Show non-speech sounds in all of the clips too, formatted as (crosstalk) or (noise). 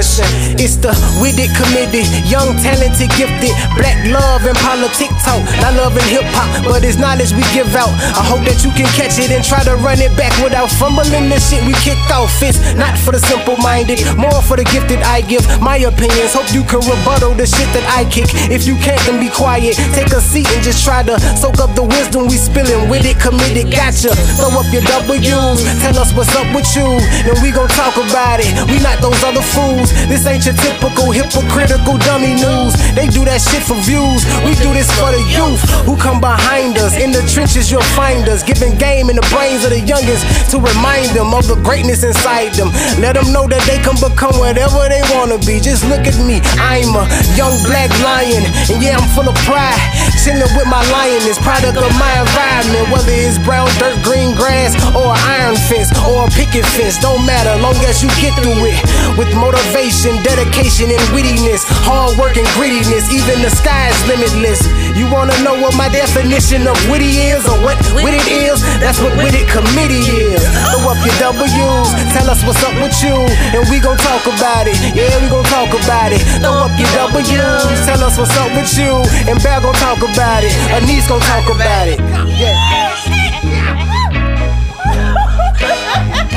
Listen, it's the witted, committed, young, talented, gifted, black love and politic talk. Not love and hip hop, but it's knowledge we give out. I hope that you can catch it and try to run it back without fumbling the shit we kicked off. It's not for the simple minded, more for the gifted. I give my opinions. Hope you can rebuttal the shit that I kick. If you can't, then be quiet. Take a seat and just try to soak up the wisdom we spilling. With it, committed, gotcha. Throw up your W's, tell us what's up with you, then we gon' talk about it. We not those other fools. This ain't your typical hypocritical dummy news. They do that shit for views. We do this for the youth who come behind us. In the trenches, you'll find us. Giving game in the brains of the youngest to remind them of the greatness inside them. Let them know that they can become whatever they wanna be. Just look at me. I'm a young black lion. And yeah, I'm full of pride. Chilling with my lioness. Product of my environment. Whether it's brown dirt, green grass, or iron fence, or a picket fence. Don't matter. Long as you get through it. With motivation, dedication, and wittiness. Hard work and grittiness. Even the sky is limitless. You wanna know what my definition of witty is or what wit it is? That's what witted committee is. Throw up your W's, tell us what's up with you, and we gon' talk about it. Yeah, we gon' talk about it. Throw up your W's, tell us what's up with you, and Bear gon' talk about it. Anise gon' talk about it. Yeah.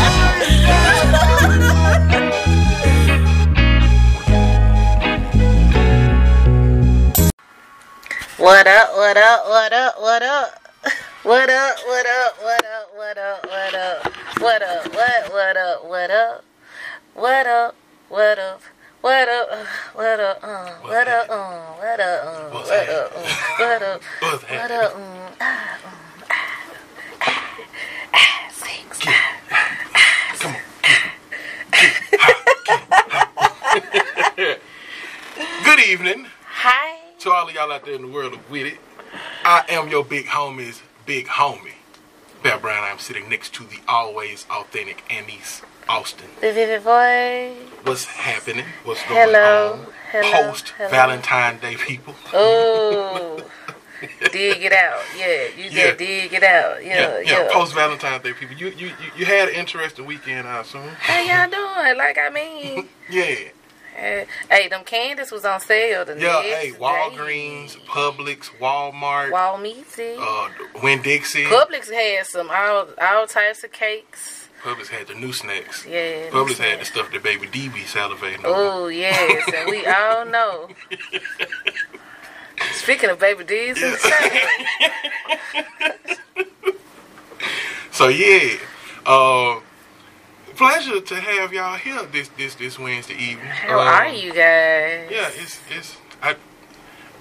(laughs) What up, what up, what up, what up? What up, what up, what up, what up, what up? What up, what, what up, what up? What up, what up? What up, uh, what up, uh, what up, uh, what up, uh, what up, uh, what up, what up, mm, ah, mm, ah, ah, ah, six, ah. Come on. Good evening Hi. To all of y'all out there in the world of with it. I am your big homie's big homie. Bear Brown, I'm sitting next to the always authentic Anise Austin. The Vivid Boy. What's happening? What's going Hello. on? Hello. Post Hello. Valentine Day, people. Oh. dig it out. (laughs) Yeah, you Yeah. said dig it out. Yeah, Yeah, yeah. yeah. Post Valentine Day, people. You, you, you, you had an interesting weekend, I assume. How y'all doing? Like, I mean, (laughs) Yeah, hey, them candies was on sale the yeah. next Hey, Walgreens, day. Publix, Walmart, Wal Meezy. uh, Winn Dixie. Publix had some all all types of cakes. Publix had the new snacks. Yeah. Publix had the stuff that Baby D be salivating. Oh yes, and we all know. (laughs) Speaking of baby D's and stuff, (laughs) So yeah, uh, pleasure to have y'all here this this this Wednesday evening. how Um, are you guys? Yeah, it's it's I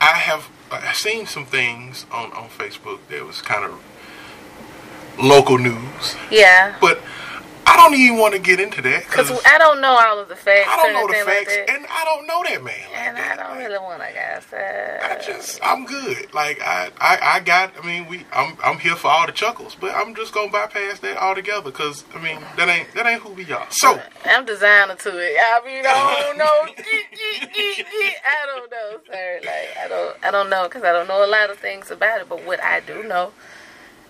I have I seen some things on on Facebook that was kind of local news, Yeah. but I don't even want to get into that Cause I don't know all of the facts I don't know the like facts, that, and I don't know that man. like and I don't Like, really want to guess I that. just I'm good. Like I, I I got. I mean, we I'm I'm here for all the chuckles, but I'm just gonna bypass that altogether because I mean that ain't that ain't who we are. So I'm designer to it. I mean, I don't know. (laughs) I don't know, sir. Like, I don't, I don't know, cause I don't know a lot of things about it. But what I do know,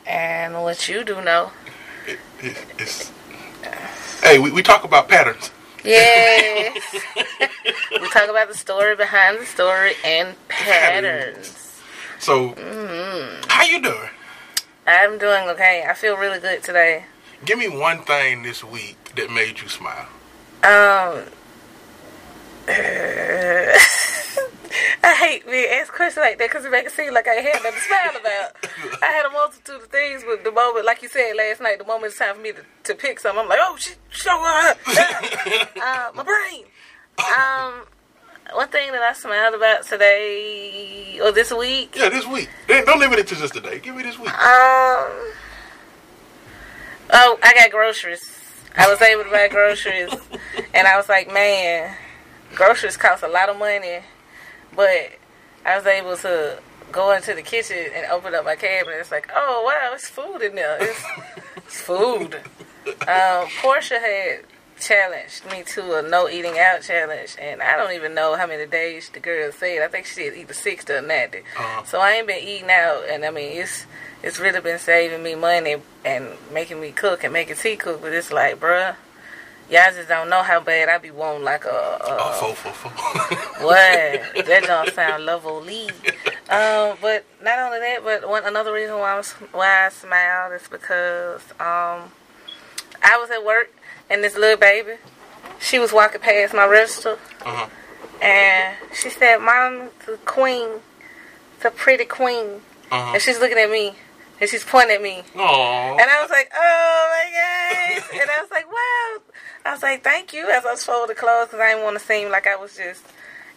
and what you do know, it, it, it's hey, we, we talk about patterns. yes, (laughs) we talk about the story behind the story and patterns. So Mm-hmm. how you doing? I'm doing okay. I feel really good today. Give me one thing this week that made you smile. Um. (laughs) I hate being asked questions like that because it makes it seem like I had nothing to smile about. I had a multitude of things, but the moment, like you said last night, the moment it's time for me to, to pick something, I'm like, oh, shit, show up. (laughs) uh, my brain. Um, one thing that I smiled about today, or this week, Yeah, this week. Don't don't limit it to just today. Give me this week. um, oh, I got groceries. I was able to buy groceries, (laughs) and I was like, man, groceries cost a lot of money, but I was able to go into the kitchen and open up my cabinet. It's like, oh wow, it's food in there. It's, it's food. Um, Portia had challenged me to a no eating out challenge, and I don't even know how many days the girl said. I think she said either sixty or ninety. Uh-huh. So I ain't been eating out, and I mean it's it's really been saving me money and making me cook and making tea cook. But it's like, bruh, Y'all just don't know how bad I be wanting like a, a Oh, four, four, four. (laughs) what? that don't sound lovely. Um, but not only that, but one another reason why I was, why I smiled is because um, I was at work and this little baby, she was walking past my register uh-huh. and she said, "Mom, the queen, the pretty queen," Uh-huh. and she's looking at me and she's pointing at me. Aw. And I was like, oh my gosh. and I was like, wow. I was like, thank you as I was folding the clothes because I didn't want to seem like I was just,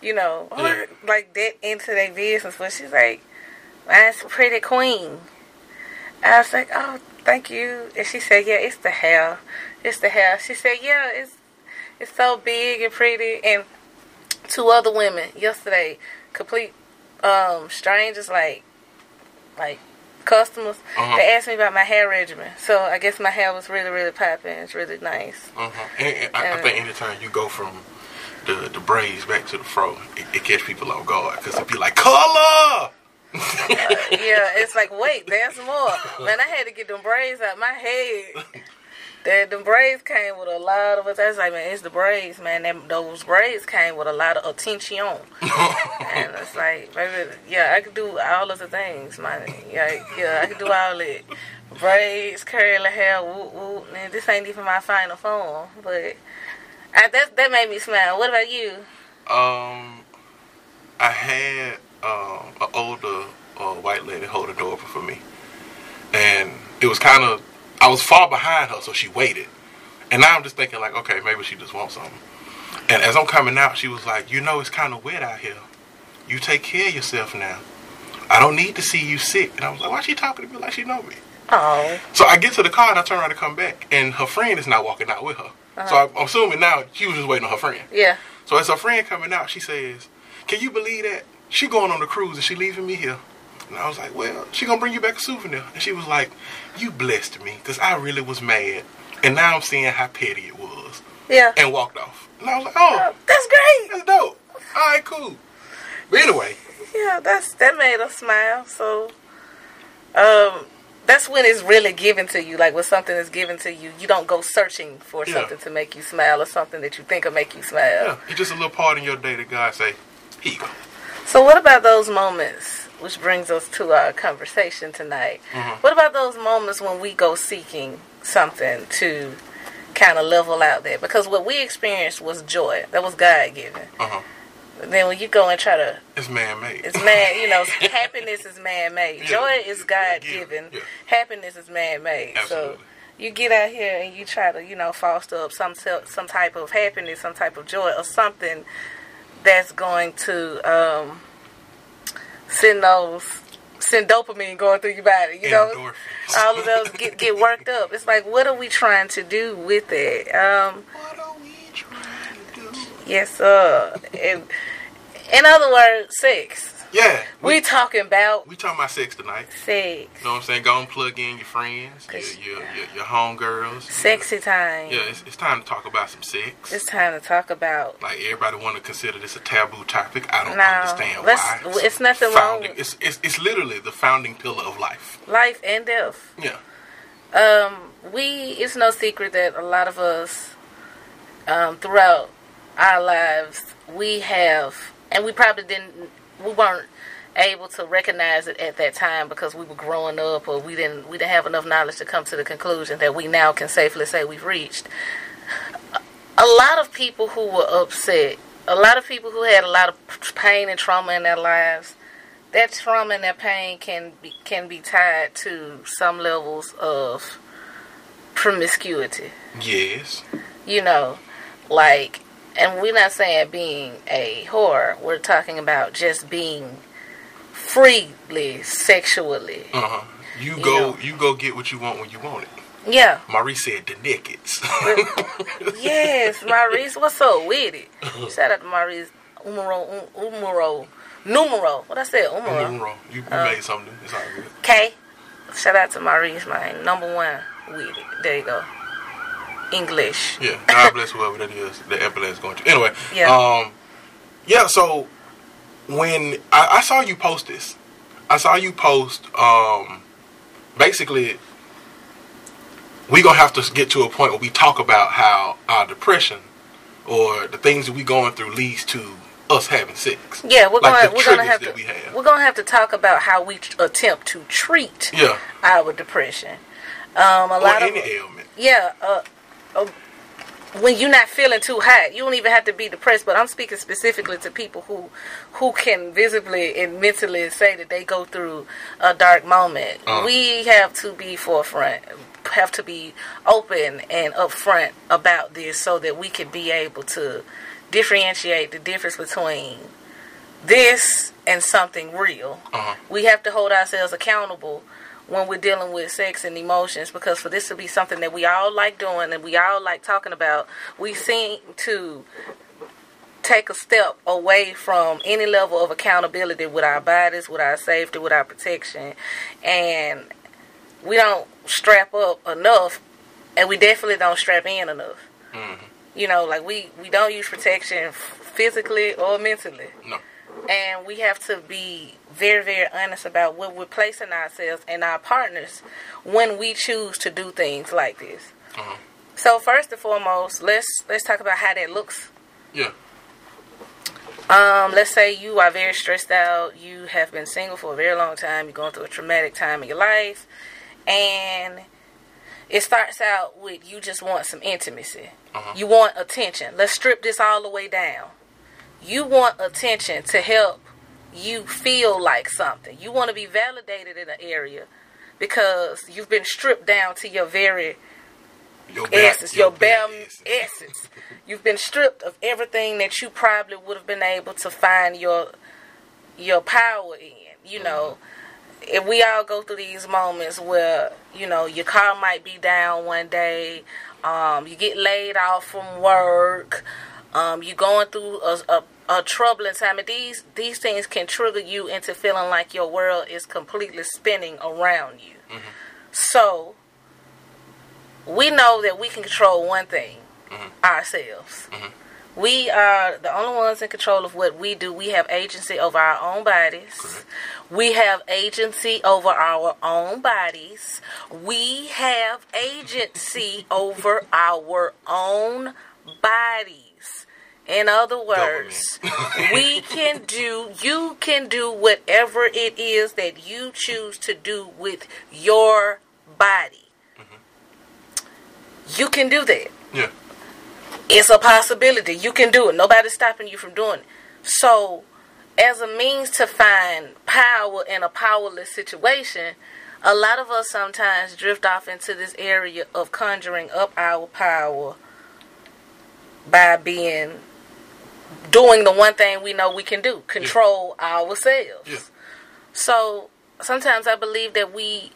you know, Yeah. like that into their business. But she's like, that's a pretty queen. I was like, oh, thank you. And she said, yeah, it's the hair. It's the hair. She said, yeah, it's it's so big and pretty. And two other women yesterday, complete um, strangers, like like customers, Uh-huh. they asked me about my hair regimen. So I guess my hair was really, really popping. It's really nice. Uh-huh. And, and I, I Uh, think anytime you go from the the braids back to the fro, it, it catch people off guard because it be like color. (laughs) yeah, it's like, wait, there's more. Man, I had to get them braids out my head. The, the braids came with a lot of. I was like, man, it's the braids, man. Them, those braids came with a lot of attention. (laughs) and it's like, baby, yeah, I could do all of the things, man. Yeah, yeah, I could do all it. Braids, curly hair, whoop whoop. Man, this ain't even my final form, but I, that that made me smile. What about you? Um, I had um, an older uh, white lady hold the door open for me, and it was kind of I was far behind her, so she waited. And now I'm just thinking like, okay, maybe she just wants something. And as I'm coming out, she was like, you know, it's kind of wet out here. You take care of yourself now. I don't need to see you sick. And I was like, why is she talking to me like she know me? Oh, So I get to the car and I turn around to come back, and her friend is not walking out with her. So uh-huh. I'm assuming now she was just waiting on her friend. yeah. So as her friend coming out, she says, "Can you believe that she going on the cruise and she leaving me here?" And I was like, "Well, she gonna bring you back a souvenir." And she was like, "You blessed me because I really was mad, and now I'm seeing how petty it was." Yeah. And walked off. And I was like, "Oh, That's great. that's dope. All right, cool." But anyway, Yeah, that's that made us smile. So, um, that's when it's really given to you. Like when something is given to you, you don't go searching for Yeah. something to make you smile or something that you think will make you smile. yeah, it's just a little part in your day that God say, "Here you go." So, what about those moments? Which brings us to our conversation tonight. Mhm. What about those moments when we go seeking something to kind of level out there? Because what we experienced was joy. That was God given. Uh huh. Then when you go and try to It's man made. It's man, you know, (laughs) happiness is man made. Yeah. Joy is God given. Yeah. Happiness is man made. So you get out here and you try to, you know, foster up some some type of happiness, some type of joy, or something that's going to um, send those send dopamine going through your body. You know, Endorphins. all of those get get worked up. It's like, what are we trying to do with it? Um, What are we trying to do? yes, sir. In, in other words, sex. Yeah, we We talking about we talking about sex tonight. sex. You know what I'm saying? Go and plug in your friends, your your, your, your homegirls. Sexy time. Yeah, it's, it's time to talk about some sex. It's time to talk about. like everybody want to consider this a taboo topic. I don't No, understand why. it's nothing wrong founding, with- It's, it's it's literally the founding pillar of life. life and death. Yeah. Um, we it's no secret that a lot of us um, throughout our lives we have, and we probably didn't, we weren't able to recognize it at that time because we were growing up or we didn't we didn't have enough knowledge to come to the conclusion that we now can safely say we've reached. A lot of people who were upset, a lot of people who had a lot of pain and trauma in their lives, that trauma and that pain can be can be tied to some levels of promiscuity. Yes. You know, like, and we're not saying being a whore. We're talking about just being freely sexually. Uh huh. You You go. know. You go get what you want when you want it. Yeah. Marie said the nakeds. (laughs) Yes, Maurice. What's up with it? Shout out to Maurice. Umaro, um, umaro, numero. What I said, umaro. Numero. You, you Uh. made something. It's all good. K. Shout out to Maurice, man. Number one with it. There you go. English. Yeah. God bless whoever that is. The ambulance going to. Anyway. Yeah. Um. Yeah. So when I, I saw you post this, I saw you post. Um. Basically, we gonna have to get to a point where we talk about how our depression or the things that we going through leads to us having sex. Yeah, we're Like gonna we're gonna have that to we have. we're gonna have to talk about how we t- attempt to treat Yeah, our depression. Um, a or lot of ailment. yeah, uh, when you're not feeling too hot, you don't even have to be depressed. But I'm speaking specifically to people who who can visibly and mentally say that they go through a dark moment. Uh. We have to be forefront, have to be open and upfront about this, so that we can be able to differentiate the difference between this and something real. Uh-huh. We have to hold ourselves accountable when we're dealing with sex and emotions because for this to be something that we all like doing and we all like talking about, we seem to take a step away from any level of accountability with our bodies, with our safety, with our protection, and we don't strap up enough, and we definitely don't strap in enough. Mm-hmm. You know, like we we don't use protection physically or mentally No. And we have to be very very honest about what we're placing ourselves and our partners when we choose to do things like this. Uh-huh. so first and foremost let's let's talk about how that looks. Yeah. um let's say you are very stressed out. You have been single for a very long time. You're going through a traumatic time in your life. And it starts out with you just want some intimacy. Uh-huh. you want attention. Let's strip this all the way down you want attention to help you feel like something. You want to be validated in an area because you've been stripped down to your very Your bare- essence, your bare essence. essence. You've been stripped of everything that you probably would have been able to find your your power in. You know, if we all go through these moments where you know your car might be down one day, um, you get laid off from work, um, you're going through a, a, a troubling time, and these these things can trigger you into feeling like your world is completely spinning around you. Mm-hmm. So we know that we can control one thing mm-hmm. ourselves. Mm-hmm. We are the only ones in control of what we do. We have agency over our own bodies. Correct. We have agency over our own bodies. We have agency (laughs) over our own bodies. In other words, we can do, you can do whatever it is that you choose to do with your body. Mm-hmm. You can do that. Yeah. It's a possibility. You can do it. Nobody's stopping you from doing it. So, as a means to find power in a powerless situation, a lot of us sometimes drift off into this area of conjuring up our power by being doing the one thing we know we can do control ourselves. Yeah. So sometimes I believe that we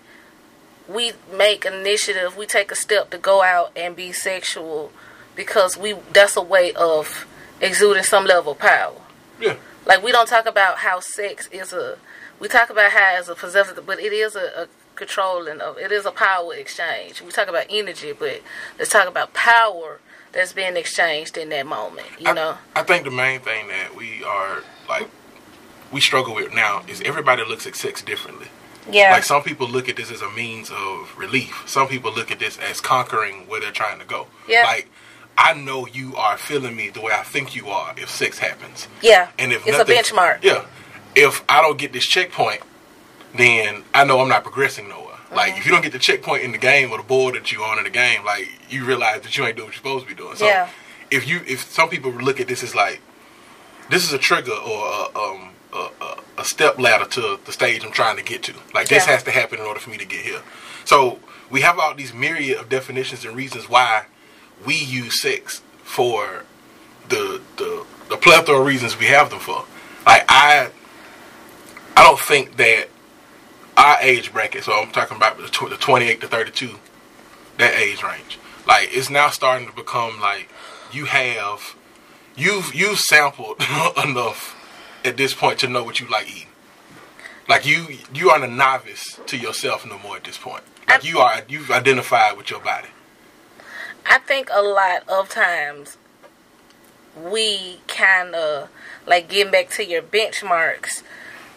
we make initiative, we take a step to go out and be sexual because we that's a way of exuding some level of power. Yeah. Like we don't talk about how sex is a we talk about how it's a possessive but it is a, a controlling of it is a power exchange. We talk about energy, but let's talk about power that's being exchanged in that moment. You I, know? I think the main thing that we are like we struggle with now is everybody looks at sex differently. Yeah. Like some people look at this as a means of relief. Some people look at this as conquering where they're trying to go. Yeah. Like I know you are feeling me the way I think you are if sex happens. yeah. And if it's nothing, a benchmark. Yeah. If I don't get this checkpoint, then I know I'm not progressing nowhere. Like Mm-hmm. if you don't get the checkpoint in the game or the board that you on in the game, like you realize that you ain't doing what you're supposed to be doing. So Yeah. if you if some people look at this as like this is a trigger or a, um, a, a, step ladder to the stage I'm trying to get to. Like this Yeah. has to happen in order for me to get here. So we have all these myriad of definitions and reasons why we use sex for the the the plethora of reasons we have them for. Like I I don't think that our age bracket, so I'm talking about the, tw- the 28 to 32, that age range. Like it's now starting to become like you have you've you've sampled (laughs) enough at this point to know what you like eating. Like you you aren't a novice to yourself no more at this point. Like you are you've identified with your body. I think a lot of times we kind of like getting back to your benchmarks.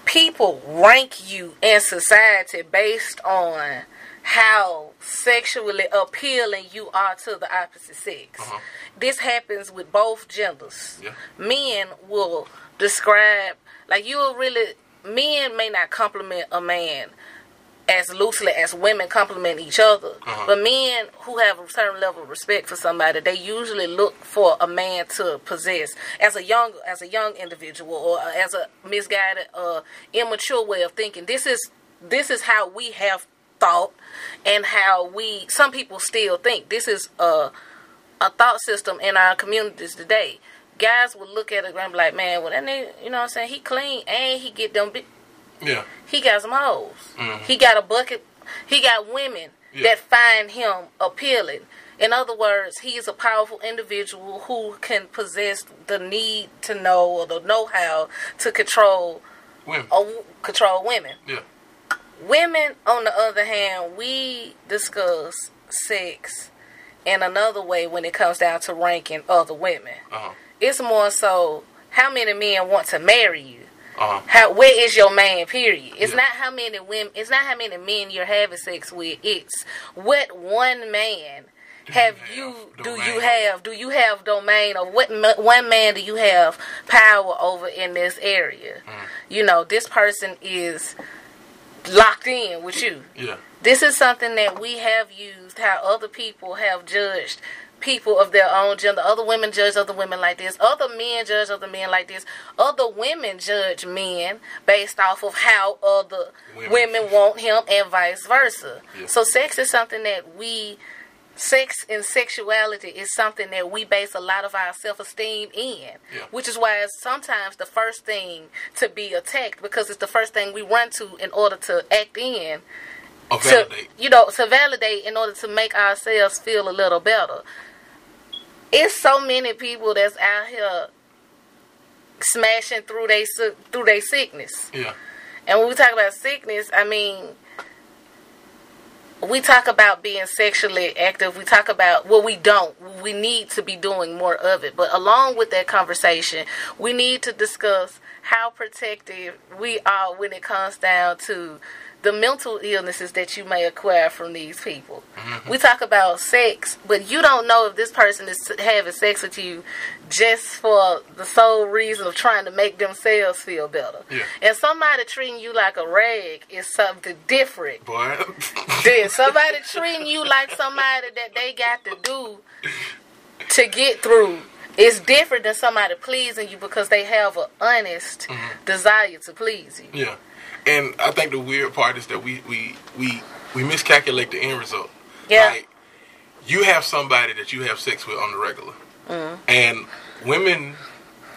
People rank you in society based on how sexually appealing you are to the opposite sex. Uh-huh. This happens with both genders. Yeah. Men will describe like you will really men may not compliment a man as loosely as women compliment each other. Uh-huh. But men who have a certain level of respect for somebody, they usually look for a man to possess as a young as a young individual or as a misguided, uh, immature way of thinking. This is this is how we have thought and how we some people still think. This is a a thought system in our communities today. Guys will look at it and be like, man, well that nigga, you know what I'm saying? He clean and he get them big Yeah. he got some hoes. Mhm. He got a bucket. He got women Yeah. that find him appealing. In other words, he is a powerful individual who can possess the need to know or the know-how to control Women. or control women. Yeah. Women, on the other hand, we discuss sex in another way when it comes down to ranking other women. Uh-huh. It's more so how many men want to marry you. Uh-huh. How where is your man? Period. It's Yeah. not how many women. It's not how many men you're having sex with. It's what one man Do have you have do you have do you have domain or what ma- one man do you have power over in this area? Mm. You know this person is locked in with you. Yeah. This is something that we have used how other people have judged people of their own gender. Other women judge other women like this. Other men judge other men like this. Other women judge men based off of how other Women. women, want him and vice versa. Yeah. So sex is something that we sex and sexuality is something that we base a lot of our self-esteem in Yeah. which is why it's sometimes the first thing to be attacked because it's the first thing we run to in order to act in to you know to validate in order to make ourselves feel a little better. It's so many people that's out here smashing through they through their sickness. Yeah. And when we talk about sickness, I mean, we talk about being sexually active. We talk about well, we don't. We need to be doing more of it. But along with that conversation, we need to discuss how protective we are when it comes down to the mental illnesses that you may acquire from these people. Mm-hmm. We talk about sex, but you don't know if this person is having sex with you just for the sole reason of trying to make themselves feel better. Yeah. And somebody treating you like a rag is something different. Boy. Then (laughs) somebody treating you like somebody that they got to do to get through is different than somebody pleasing you because they have an honest mm-hmm. desire to please you. Yeah, and I think the weird part is that we we we we miscalculate the end result. Yeah. Like, you have somebody that you have sex with on the regular, mm-hmm. and women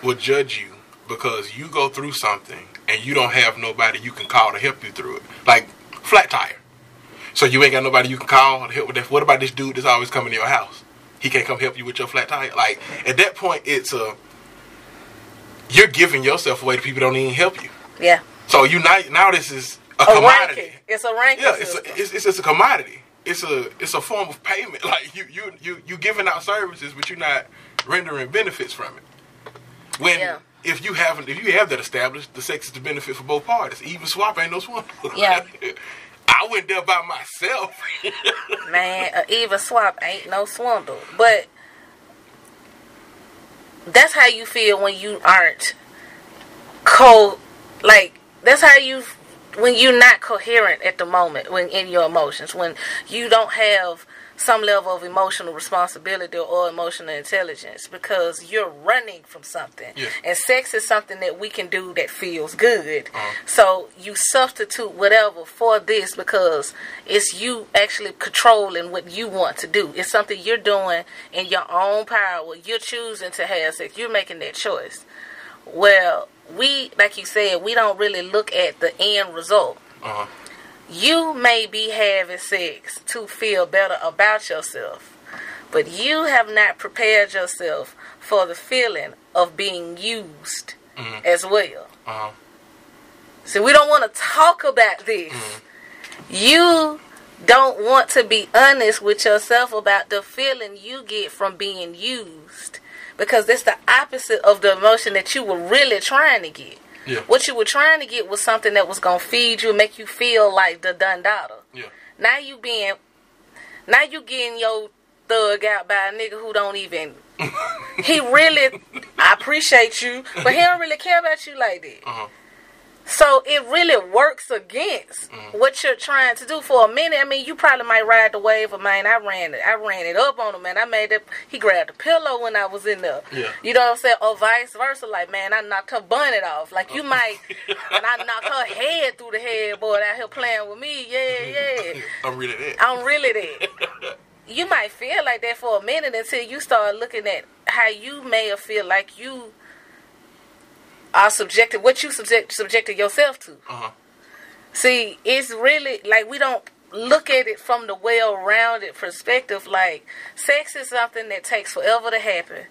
will judge you because you go through something and you don't have nobody you can call to help you through it. Like flat tire. So you ain't got nobody you can call to help with that. What about this dude that's always coming to your house? He can't come help you with your flat tire. Like at that point, it's a you're giving yourself away to people who don't even help you. Yeah. So you now now this is a, A commodity. ranking. It's a ranking Yeah, it's a, it's, it's just a commodity. It's a it's a form of payment. (laughs) Like you you you you giving out services, but you're not rendering benefits from it. When Yeah. if you haven't if you have that established, the sex is the benefit for both parties. Even swap ain't no swap. Yeah. (laughs) I went there by myself. (laughs) Man, a even swap ain't no swindle. But that's how you feel when you aren't co like that's how you when you're not coherent at the moment when in your emotions when you don't have some level of emotional responsibility or emotional intelligence because you're running from something Yeah. and sex is something that we can do that feels good Uh-huh. so you substitute whatever for this because it's you actually controlling what you want to do. It's something you're doing in your own power. You're choosing to have sex. You're making that choice. Well, we, like you said, we don't really look at the end result. uh-huh. You may be having sex to feel better about yourself, but you have not prepared yourself for the feeling of being used Mhm. as well. Uh-huh. See, we don't want to talk about this. You don't want to be honest with yourself about the feeling you get from being used. Because that's the opposite of the emotion that you were really trying to get. Yeah. What you were trying to get was something that was going to feed you and make you feel like the done daughter. Yeah. Now you being, now you getting your thug out by a nigga who don't even. (laughs) he really, I appreciate you, but he don't really care about you like that. Uh-huh. So it really works against Mm-hmm. what you're trying to do for a minute. I mean, you probably might ride the wave of man. I ran it. I ran it up on him, man. I made it. He grabbed the pillow when I was in there. Yeah. You know what I'm saying? Or vice versa. Like, man, I knocked her bonnet off. Like you might, (laughs) and I knocked her head through the headboard out here playing with me. Yeah, yeah. (laughs) I'm really that. I'm really there. (laughs) You might feel like that for a minute until you start looking at how you may have feel like you are subjected, what you subject subjected yourself to. Uh-huh. See, it's really like we don't look at it from the well-rounded perspective. Like sex is something that takes forever to happen.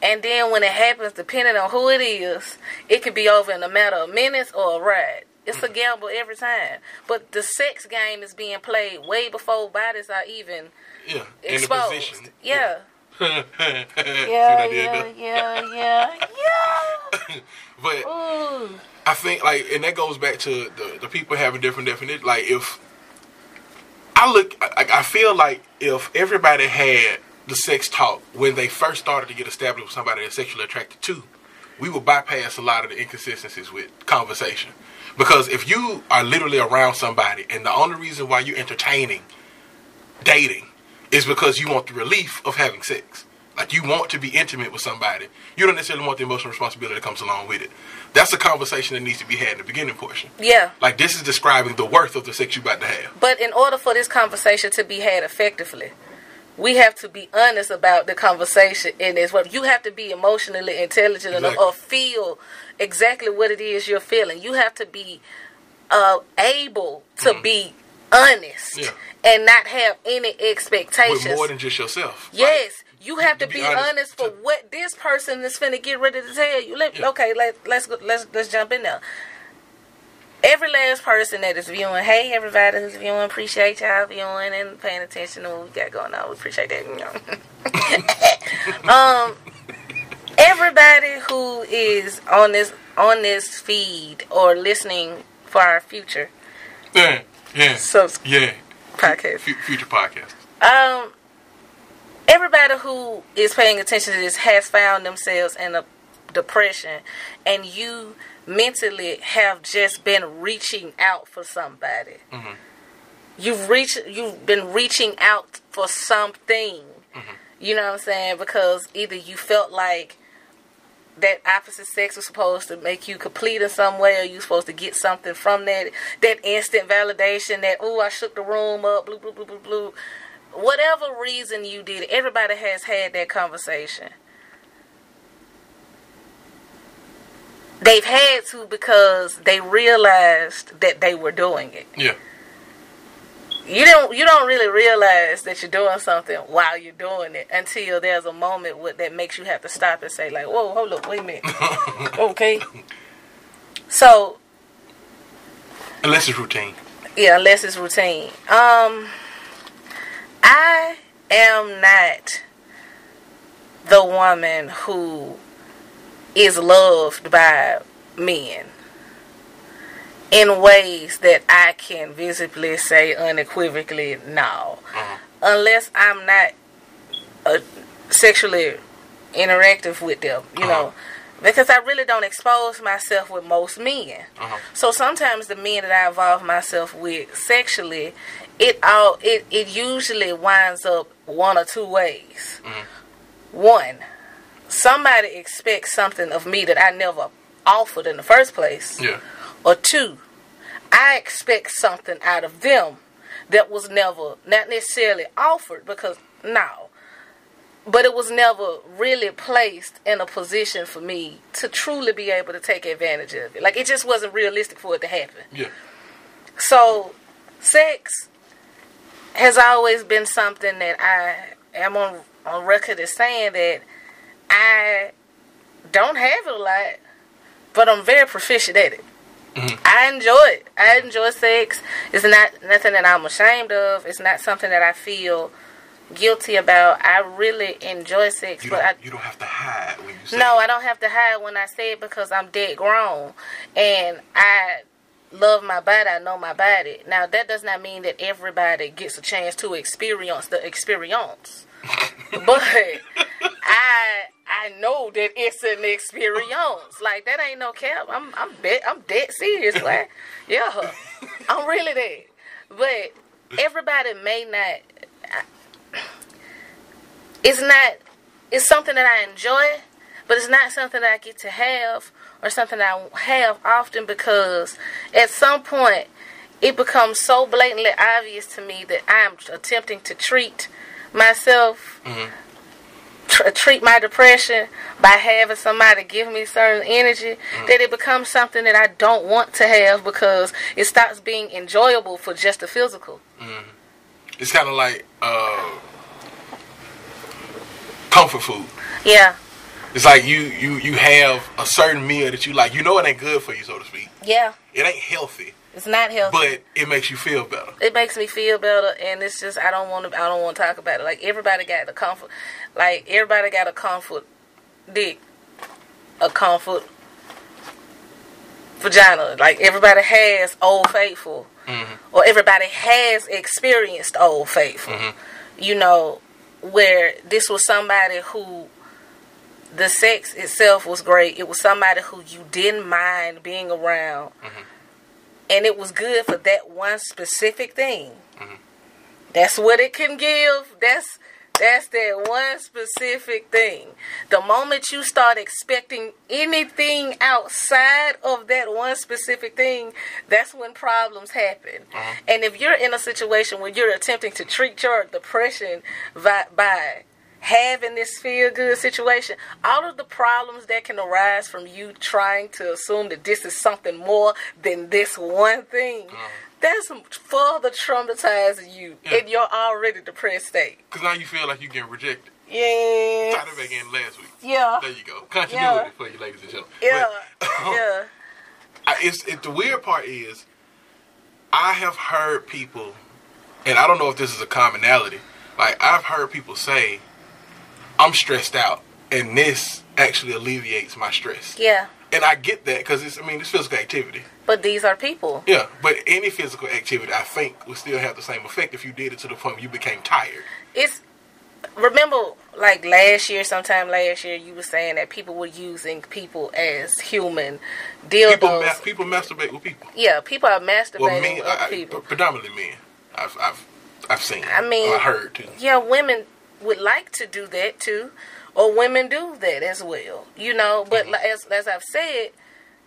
And then when it happens, depending on who it is, it could be over in a matter of minutes or a ride. It's a gamble every time. But the sex game is being played way before bodies are even Yeah. Exposed. position. Yeah. Yeah. (laughs) Yeah, yeah, (laughs) yeah, yeah, yeah. But Ooh. I think like, and that goes back to the, the people having different definitions. Like if I look, I, I feel like if everybody had the sex talk when they first started to get established with somebody they're sexually attracted to, we would bypass a lot of the inconsistencies with conversation. Because if you are literally around somebody and the only reason why you're entertaining dating is because you want the relief of having sex. Like you want to be intimate with somebody. You don't necessarily want the emotional responsibility that comes along with it. That's a conversation that needs to be had in the beginning portion. Yeah. Like this is describing the worth of the sex you're about to have. But in order for this conversation to be had effectively, we have to be honest about the conversation and it's what you have to be emotionally intelligent enough Exactly. or feel exactly what it is you're feeling. You have to be uh, able to be honest. Yeah. and not have any expectations. With more than just yourself. Yes, you have to to be be honest honest, for to- what this person is finna get ready to tell you. Let, Yeah. Okay, let, let's go, let's let's jump in there. Every last person that is viewing, hey everybody who's viewing, appreciate y'all viewing and paying attention to what we got going on. We appreciate that. (laughs) Um, everybody who is on this on this feed or listening for our future Yeah. Yeah. subs Yeah. podcast, future podcast. um, everybody who is paying attention to this has found themselves in a depression, and you mentally have just been reaching out for somebody. You've reached, you've been reaching out for something. You know what I'm saying? Because either you felt like that opposite sex was supposed to make you complete in some way, or you supposed to get something from that that instant validation that oh I shook the room up, blue blue blue blue blue. Whatever reason you did, everybody has had that conversation. They've had to because they realized that they were doing it. Yeah. You don't you don't really realize that you're doing something while you're doing it until there's a moment with, that makes you have to stop and say like, "Whoa, hold up, wait a minute." (laughs) okay. So Unless it's routine. yeah, unless it's routine. Um, I am not the woman who is loved by men in ways that I can visibly say unequivocally no. Unless I'm not uh, sexually interactive with them, you know. Because I really don't expose myself with most men. Uh-huh. So sometimes the men that I involve myself with sexually, it all it, it usually winds up one or two ways. One, somebody expects something of me that I never offered in the first place. Yeah. Or two, I expect something out of them that was never not necessarily offered because no. But it was never really placed in a position for me to truly be able to take advantage of it. Like it just wasn't realistic for it to happen. Yeah. So, sex has always been something that I am on on record as saying that I don't have it a lot, but I'm very proficient at it. Mm-hmm. I enjoy it. I enjoy sex. It's not nothing that I'm ashamed of. It's not something that I feel guilty about. I really enjoy sex, You but don't, I you don't have to hide when you say no, it. I don't have to hide when I say it because I'm dead grown, and I love my body, I know my body. Now that does not mean that everybody gets a chance to experience the experience. (laughs) but I I know that it's an experience. Like that ain't no cap. I'm I'm dead I'm dead serious. Like (laughs) yeah, I'm really dead. But everybody may not. It's not. It's something that I enjoy, but it's not something that I get to have or something I have often because at some point it becomes so blatantly obvious to me that I'm attempting to treat myself, mm-hmm. Tr- treat my depression by having somebody give me certain energy mm-hmm. that it becomes something that I don't want to have because it stops being enjoyable for just the physical. Mm-hmm. It's kind of like uh, comfort food. Yeah. It's like you you you have a certain meal that you like. You know it ain't good for you, so to speak. Yeah. It ain't healthy. It's not healthy. But it makes you feel better. It makes me feel better, and it's just I don't want to. I don't want to talk about it. Like everybody got the comfort. Like everybody got a comfort dick, a comfort vagina. Like everybody has Old Faithful, mm-hmm. or everybody has experienced Old Faithful. Mm-hmm. You know, where this was somebody who the sex itself was great. It was somebody who you didn't mind being around. Mm-hmm. And it was good for that one specific thing. Mm-hmm. That's what it can give. That's that's that one specific thing. The moment you start expecting anything outside of that one specific thing, that's when problems happen. Uh-huh. And if you're in a situation where you're attempting to treat your depression by, by having this feel good situation, all of the problems that can arise from you trying to assume that this is something more than this one thing, uh-huh. that's further traumatizing you yeah. in your already depressed state. Because now you feel like you're getting rejected. Yeah. Tried it back in last week. Yeah. There you go. Continuity yeah. for you ladies and gentlemen. Yeah. But, yeah. (laughs) I, it's it, the weird part is I have heard people, and I don't know if this is a commonality. Like I've heard people say I'm stressed out, and this actually alleviates my stress. Yeah. And I get that because it's, I mean, it's physical activity. But these are people. Yeah, but any physical activity, I think, would still have the same effect if you did it to the point where you became tired. It's remember, like last year, sometime last year, you were saying that people were using people as human dildos. People, ma- people masturbate with people. Yeah, people are masturbating well, men, with I, people. Predominantly men. I've, I've, I've seen. I mean, I heard too. Yeah, women would like to do that too, or women do that as well. You know, but mm-hmm. as as I've said,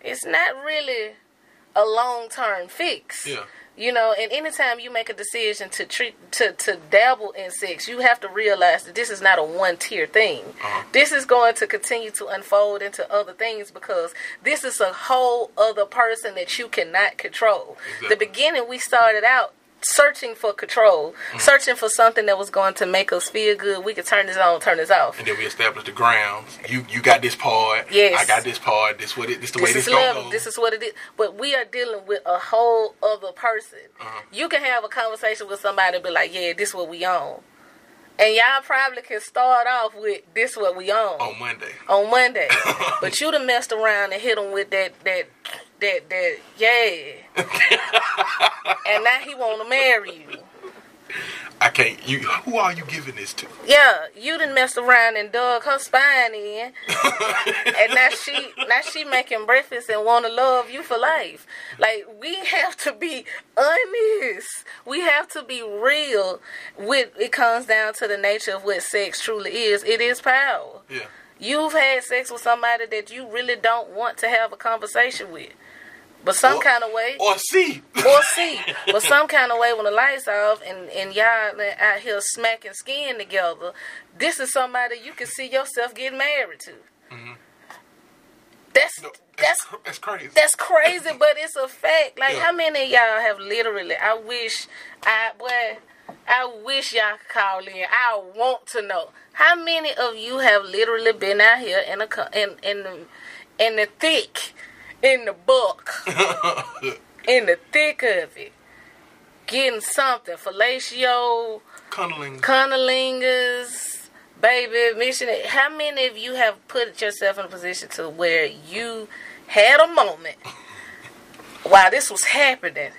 it's not really a long term fix. Yeah. You know, and anytime you make a decision to treat to to dabble in sex, you have to realize that this is not a one tier thing. Uh-huh. This is going to continue to unfold into other things because this is a whole other person that you cannot control. Exactly. The beginning we started out searching for control, mm-hmm. searching for something that was going to make us feel good. We could turn this on, turn this off, and then we established the grounds. You you got this part. Yes, I got this part. This what it. This the this way this level. Go. This is what it is. But we are dealing with a whole other person. Uh-huh. You can have a conversation with somebody and be like, "Yeah, this what we own." And y'all probably can start off with this what we own on Monday. On Monday, (laughs) but you done messed around and hit them with that that that that yeah, (laughs) and now he want to marry you. I can't. You who are you giving this to? Yeah, you didn't mess around and dug her spine in, and now (laughs) she now she making breakfast and want to love you for life. Like we have to be honest. We have to be real. With it comes down to the nature of what sex truly is. It is power. Yeah. You've had sex with somebody that you really don't want to have a conversation with. But some or, kind of way. Or see. or see. (laughs) But some kind of way when the lights off and, and y'all out here smacking skin together, this is somebody you can see yourself getting married to. Mm-hmm. That's, no, that's that's that's crazy. That's crazy, (laughs) but it's a fact. Like yeah. how many of y'all have literally I wish I boy I wish y'all could call in. I want to know how many of you have literally been out here in a in in the, in the thick in the book, (laughs) in the thick of it, getting something, fellatio, cunnilingus, cunnilingus, baby, mission. How many of you have put yourself in a position to where you had a moment (laughs) while this was happening,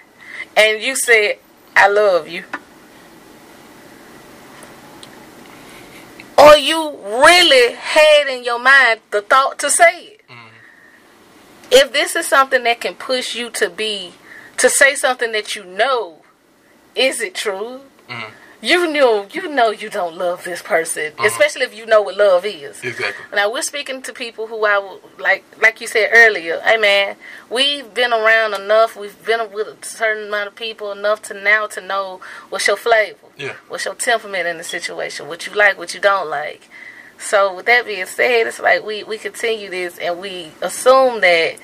and you said, "I love you," or you really had in your mind the thought to say it. If this is something that can push you to be to say something that you know, is it true? Mm-hmm. You know, you know, you don't love this person, mm-hmm. especially if you know what love is. Exactly. Now we're speaking to people who I would like, like you said earlier. Hey man, we've been around enough. We've been with a certain amount of people enough to now to know what's your flavor, Yeah. what's your temperament in the situation, what you like, what you don't like. So with that being said, it's like we we continue this and we assume that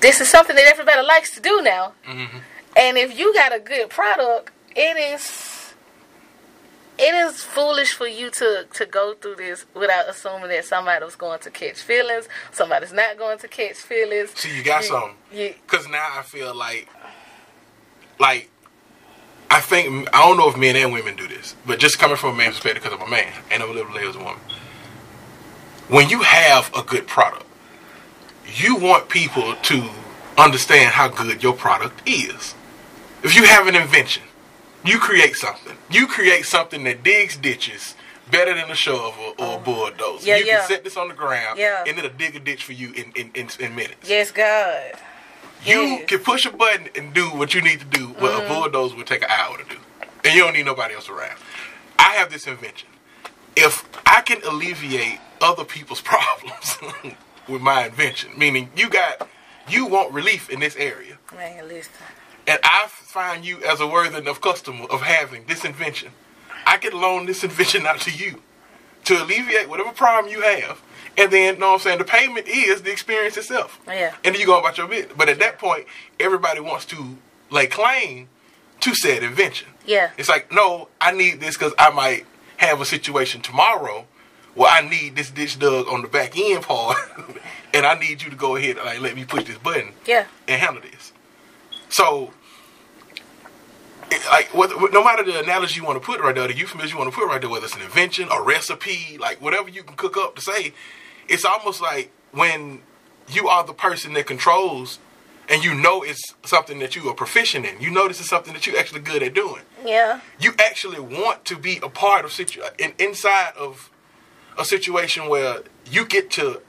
this is something that everybody likes to do now. Mm-hmm. And if you got a good product, it is it is foolish for you to to go through this without assuming that somebody's going to catch feelings, somebody's not going to catch feelings. See, you got You- something. Because now I feel like, like, I think I don't know if men and women do this, but just coming from a man's perspective, because I'm a man and I'm a little as a woman. When you have a good product, you want people to understand how good your product is. If you have an invention, you create something. You create something that digs ditches better than a shovel or a uh-huh. bulldozer. Yeah, you yeah. can set this on the ground Yeah. and it'll dig a ditch for you in, in, in, in minutes. Yes, God. You Yes. can push a button and do what you need to do, what Mm-hmm. a bulldozer would take an hour to do. And you don't need nobody else around. I have this invention. If I can alleviate other people's (laughs) problems (laughs) with my invention, meaning you got, you want relief in this area, Man, listen. and I find you as a worthy enough customer of having this invention, I can loan this invention out to you to alleviate whatever problem you have. And then, you know what I'm saying, the payment is the experience itself. Yeah. And then you go about your business. But at that point, everybody wants to lay claim to said invention. Yeah. It's like, no, I need this because I might have a situation tomorrow where I need this ditch dug on the back end (laughs) part, and I need you to go ahead and like let me push this button Yeah. and handle this. So, like, what, what- no matter the analogy you want to put right there, the euphemism you want to put right there, whether it's an invention, a recipe, like whatever you can cook up to say, it's almost like when you are the person that controls and you know it's something that you are proficient in. You know this is something that you're actually good at doing. Yeah. You actually want to be a part of situ- in, inside of a situation where you get to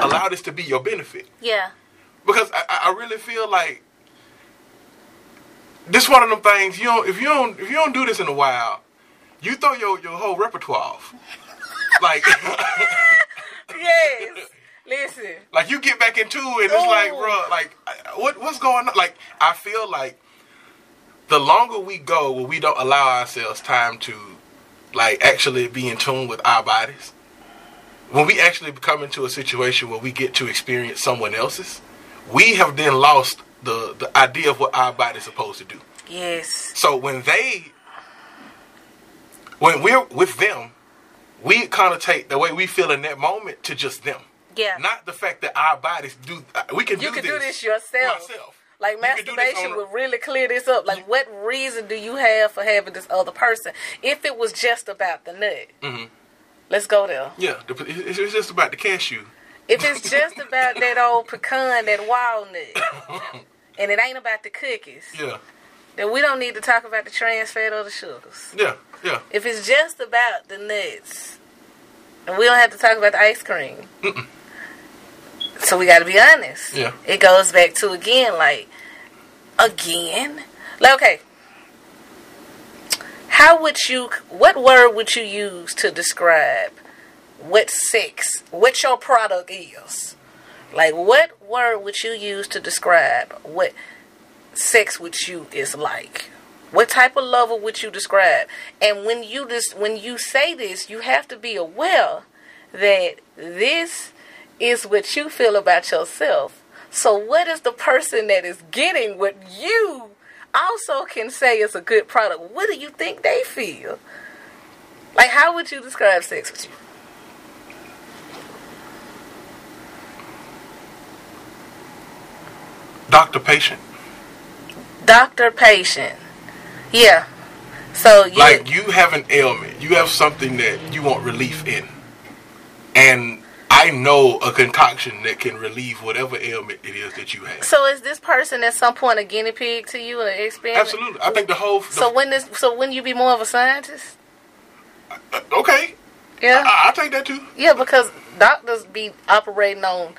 allow this to be your benefit Yeah. because I, I I really feel like this one of them things. You don't if you don't if you don't do this in a while, you throw your your whole repertoire off. like (laughs) (laughs) Yes. listen. like you get back into it, and it's like, oh. bro, like what what's going on? Like I feel like the longer we go, where we don't allow ourselves time to like actually be in tune with our bodies. When we actually come into a situation where we get to experience someone else's, we have then lost the the idea of what our body's supposed to do. Yes. So when they, when we're with them, we connotate the way we feel in that moment to just them, Yeah. not the fact that our bodies do. uh, We can do this. you do can this do this yourself. ourselves. Like You can do this masturbation would really clear this up. Like, what reason do you have for having this other person? If it was just about the nut, Mhm. let's go there. Yeah, it's just about the cashew. If it's just about (laughs) that old pecan, that walnut, (laughs) and it ain't about the cookies, Yeah, then we don't need to talk about the trans fat or the sugars. yeah, yeah. If it's just about the nuts, and we don't have to talk about the ice cream. So we got to be honest. Yeah. It goes back to again, like again, like okay. How would you? What word would you use to describe what sex, what your product is? Like, what word would you use to describe what sex with you is like? What type of lover would you describe? And when you just when you say this, you have to be aware that this is what you feel about yourself. So what is the person that is getting what you also can say is a good product? What do you think they feel? Like how would you describe sex with you? Doctor patient. Doctor patient. Yeah. So you Like you have an ailment, you have something that you want relief in, and I know a concoction that can relieve whatever ailment it is that you have. So is this person at some point a guinea pig to you, an experiment? Absolutely, I think the whole. The, So when this, so when you be more of a scientist? uh, okay, Yeah, I, I'll take that too. yeah, because doctors be operating on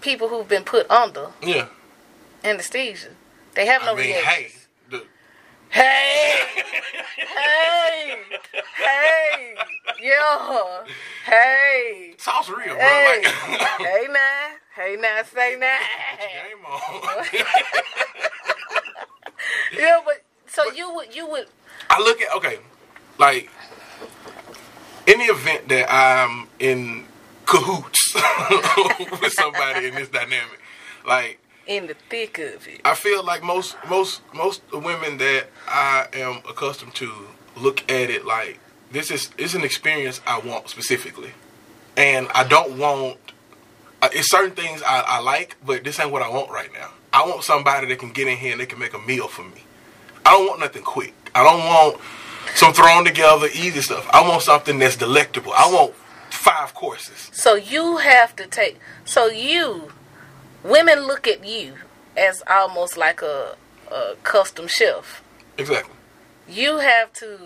people who've been put under Yeah, anesthesia. They have no I mean, reaction. hey, Hey, hey, hey, yo, hey, sauce real, bro. hey, Like, hey now, hey now, say now. game on. (laughs) Yeah, but so you would, you would, I look at okay, like the event that I'm in cahoots (laughs) with somebody in this dynamic, like in the thick of it. I feel like most most most women that I am accustomed to look at it like this is is an experience I want specifically, and I don't want. Uh, it's certain things I, I like, but this ain't what I want right now. I want somebody that can get in here and they can make a meal for me. I don't want nothing quick. I don't want some thrown together easy stuff. I want something that's delectable. I want five courses. So you have to take. So you, women look at you as almost like a, a custom chef. Exactly. You have to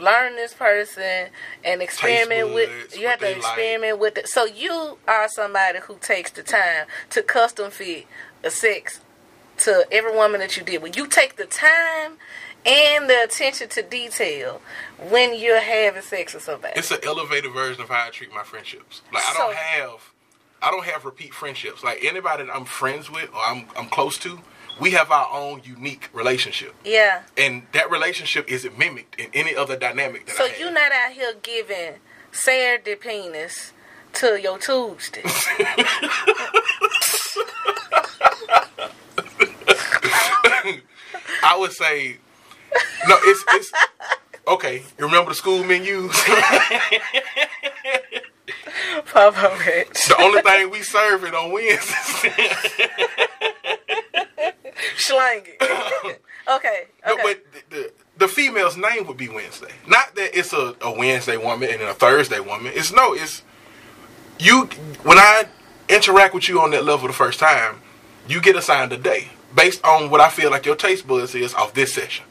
learn this person and experiment with. You have to they like. experiment with it. So you are somebody who takes the time to custom fit a sex to every woman that you deal with. You take the time and the attention to detail when you're having sex with somebody. It's an elevated version of how I treat my friendships. Like I So- don't have, I don't have repeat friendships. Like anybody that I'm friends with or I'm I'm close to, we have our own unique relationship, yeah. and that relationship isn't mimicked in any other dynamic. That So I you're not out here giving Saturday penis to your Tuesday. (laughs) I would say, no, it's it's okay. You remember the school menus? (laughs) (laughs) Papa Rich. the only thing we serve it on Wednesdays. (laughs) Schlang it. (coughs) okay. No, Okay. but the, the the female's name would be Wednesday. Not that it's a, a Wednesday woman and then a Thursday woman. It's no, it's you. When I interact with you on that level the first time, you get assigned a day based on what I feel like your taste buds is off this session.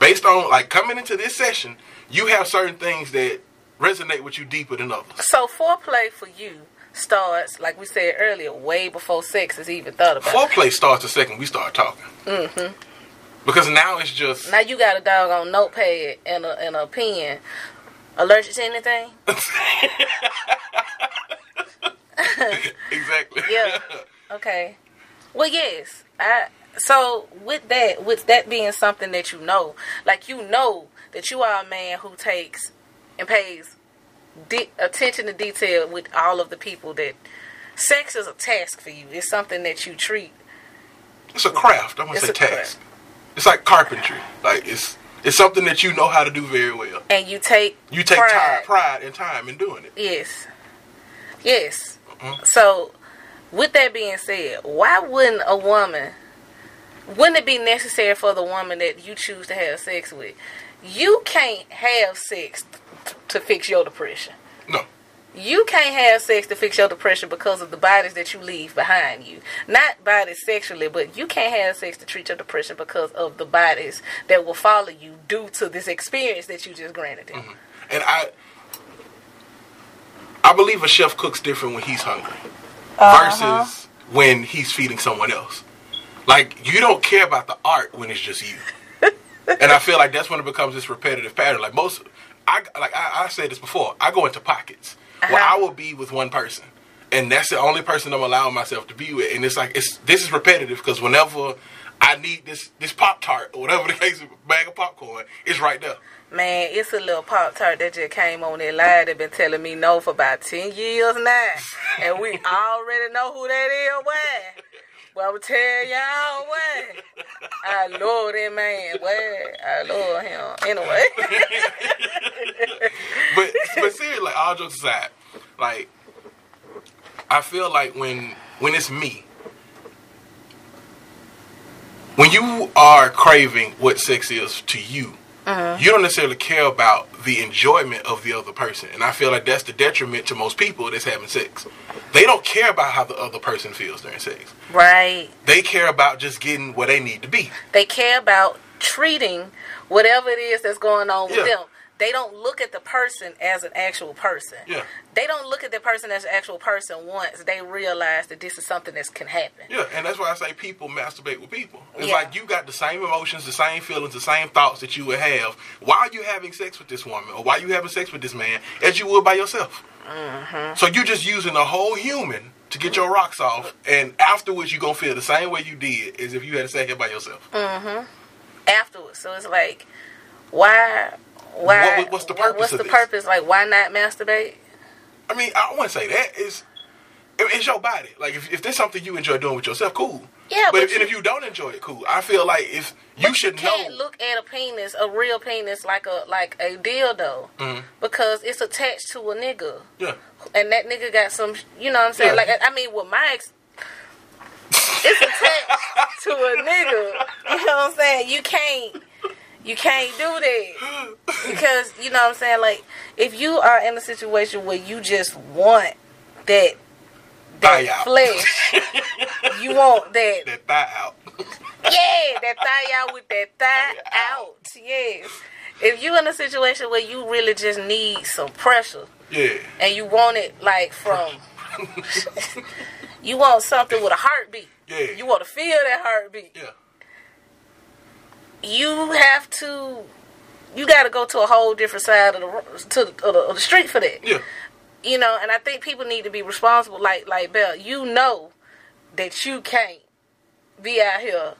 Based on like coming into this session, you have certain things that resonate with you deeper than others. so foreplay for you starts, like we said earlier, way before sex is even thought about. Foreplay starts the second we start talking. Mm-hmm. Because now it's just now you got a doggone notepad and a and a pen. Allergic to anything? (laughs) exactly. (laughs) Yeah. Okay. Well, yes. I so with that, with that being something that you know, like you know that you are a man who takes and pays de- attention to detail with all of the people that sex is a task for you. It's something that you treat. It's a craft. I want It's to say task. It's like carpentry. Like it's it's something that you know how to do very well. And you take You take pride. time, pride and time in doing it. Yes. Yes. Mhm. So, with that being said, why wouldn't a woman, wouldn't it be necessary for the woman that you choose to have sex with? You can't have sex t- to fix your depression. No. You can't have sex to fix your depression because of the bodies that you leave behind you. Not bodies sexually, but you can't have sex to treat your depression because of the bodies that will follow you due to this experience that you just granted them. And I I believe a chef cooks different when he's hungry Uh-huh. versus when he's feeding someone else. Like you don't care about the art when it's just you. (laughs) and I feel like that's when it becomes this repetitive pattern. Like most I like I, I said this before, I go into pockets where Uh-huh. I will be with one person. And that's the only person I'm allowing myself to be with. And it's like it's this is repetitive because whenever I need this this Pop Tart or whatever the case, bag of popcorn, it's right there. Man, it's a little Pop Tart that just came on that line that been telling me no for about 10 years now. and we (laughs) already know who that is, I'm tell y'all what. I love that man, boy. I love him. Anyway. (laughs) but but seriously, like all jokes aside, like I feel like when when it's me, when you are craving what sex is to you, Uh-huh. You don't necessarily care about the enjoyment of the other person, and I feel like that's the detriment to most people that's having sex. They don't care about how the other person feels during sex. Right. They care about just getting where they need to be. They care about treating whatever it is that's going on with Yeah. them. They don't look at the person as an actual person. Yeah. They don't look at the person as an actual person once they realize that this is something that can happen. Yeah, and that's why I say people masturbate with people. It's Yeah. like you got the same emotions, the same feelings, the same thoughts that you would have while you having sex with this woman or while you having sex with this man as you would by yourself. Mm-hmm. So you're just using a whole human to get your rocks off, and afterwards you're gonna feel the same way you did as if you had to stay here by yourself. Mm. Afterwards, so it's like, why? Why? What- what's the purpose What's the this? purpose? Like, why not masturbate? I mean, I wouldn't say that. It's it's your body. Like if, if there's something you enjoy doing with yourself, cool. Yeah, but, but if, you- and if you don't enjoy it, cool. I feel like if you should you can't know. look at a penis, a real penis, like a like a dildo, Mhm. because it's attached to a nigga, Yeah. and that nigga got some. You know what I'm saying? Yeah. Like I mean, with my ex, it's (laughs) attached to a nigga. You know what I'm saying? You can't. You can't do that (gasps) because you know what I'm saying. Like if you are in a situation where you just want that Thigh that out. flesh, (laughs) you want that that thigh out. yeah, that thigh out with that (laughs) thigh out. Yes. If you in a situation where you really just need some pressure yeah. and you want it like from (laughs) you want something with a heartbeat. Yeah. You want to feel that heartbeat. Yeah. You have to you got to go to a whole different side of the to the, of the, of the street for that. Yeah. You know, and I think people need to be responsible like like Bell. You know that you can't be out here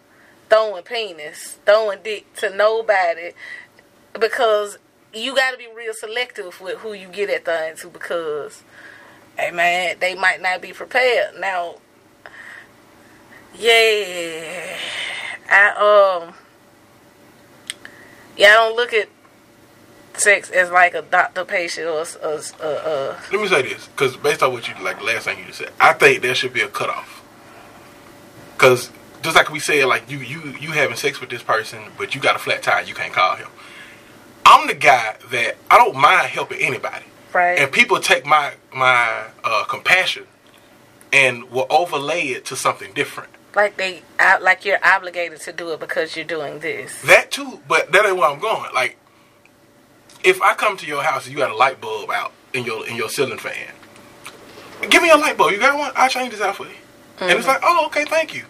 throwing penis, throwing dick to nobody because you got to be real selective with who you get that thing to because, hey man, they might not be prepared. Now, yeah, I um, yeah, I don't look at sex as like a doctor patient or a, a, a, a Let me say this, because based on what you like, last thing you said, I think there should be a cutoff. Because just like we said, like you you you having sex with this person, but you got a flat tire, you can't call him. I'm the guy that I don't mind helping anybody, right. and people take my my uh, compassion and will overlay it to something different. Like they like you're obligated to do it because you're doing this. That too, but that ain't where I'm going. Like, if I come to your house and you got a light bulb out in your in your ceiling fan, give me a light bulb. You got one? I'll change this out for you. And it's mm-hmm. like, oh, okay, thank you.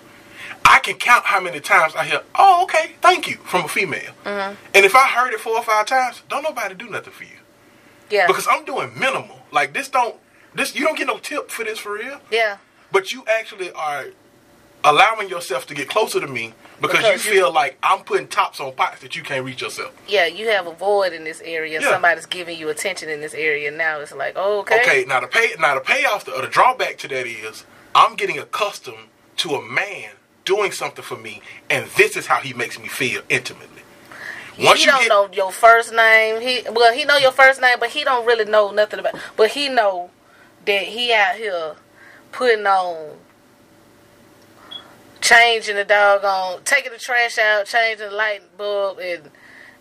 I can count how many times I hear, oh, okay, thank you, from a female. Mm-hmm. And if I heard it four or five times, don't nobody do nothing for you Yeah. because I'm doing minimal. Like this, don't this you don't get no tip for this for real. yeah. But you actually are allowing yourself to get closer to me because, Because you you- feel like I'm putting tops on pots that you can't reach yourself. Yeah, you have a void in this area. Yeah. Somebody's giving you attention in this area. Now it's like, oh, okay. Okay, now the pay now the payoff or the drawback to that is I'm getting accustomed to a man doing something for me, and this is how he makes me feel intimately. Once he you don't get know your first name. He well, he know your first name, but he don't really know nothing about. But he know that he out here putting on, changing the doggone, taking the trash out, changing the light bulb, and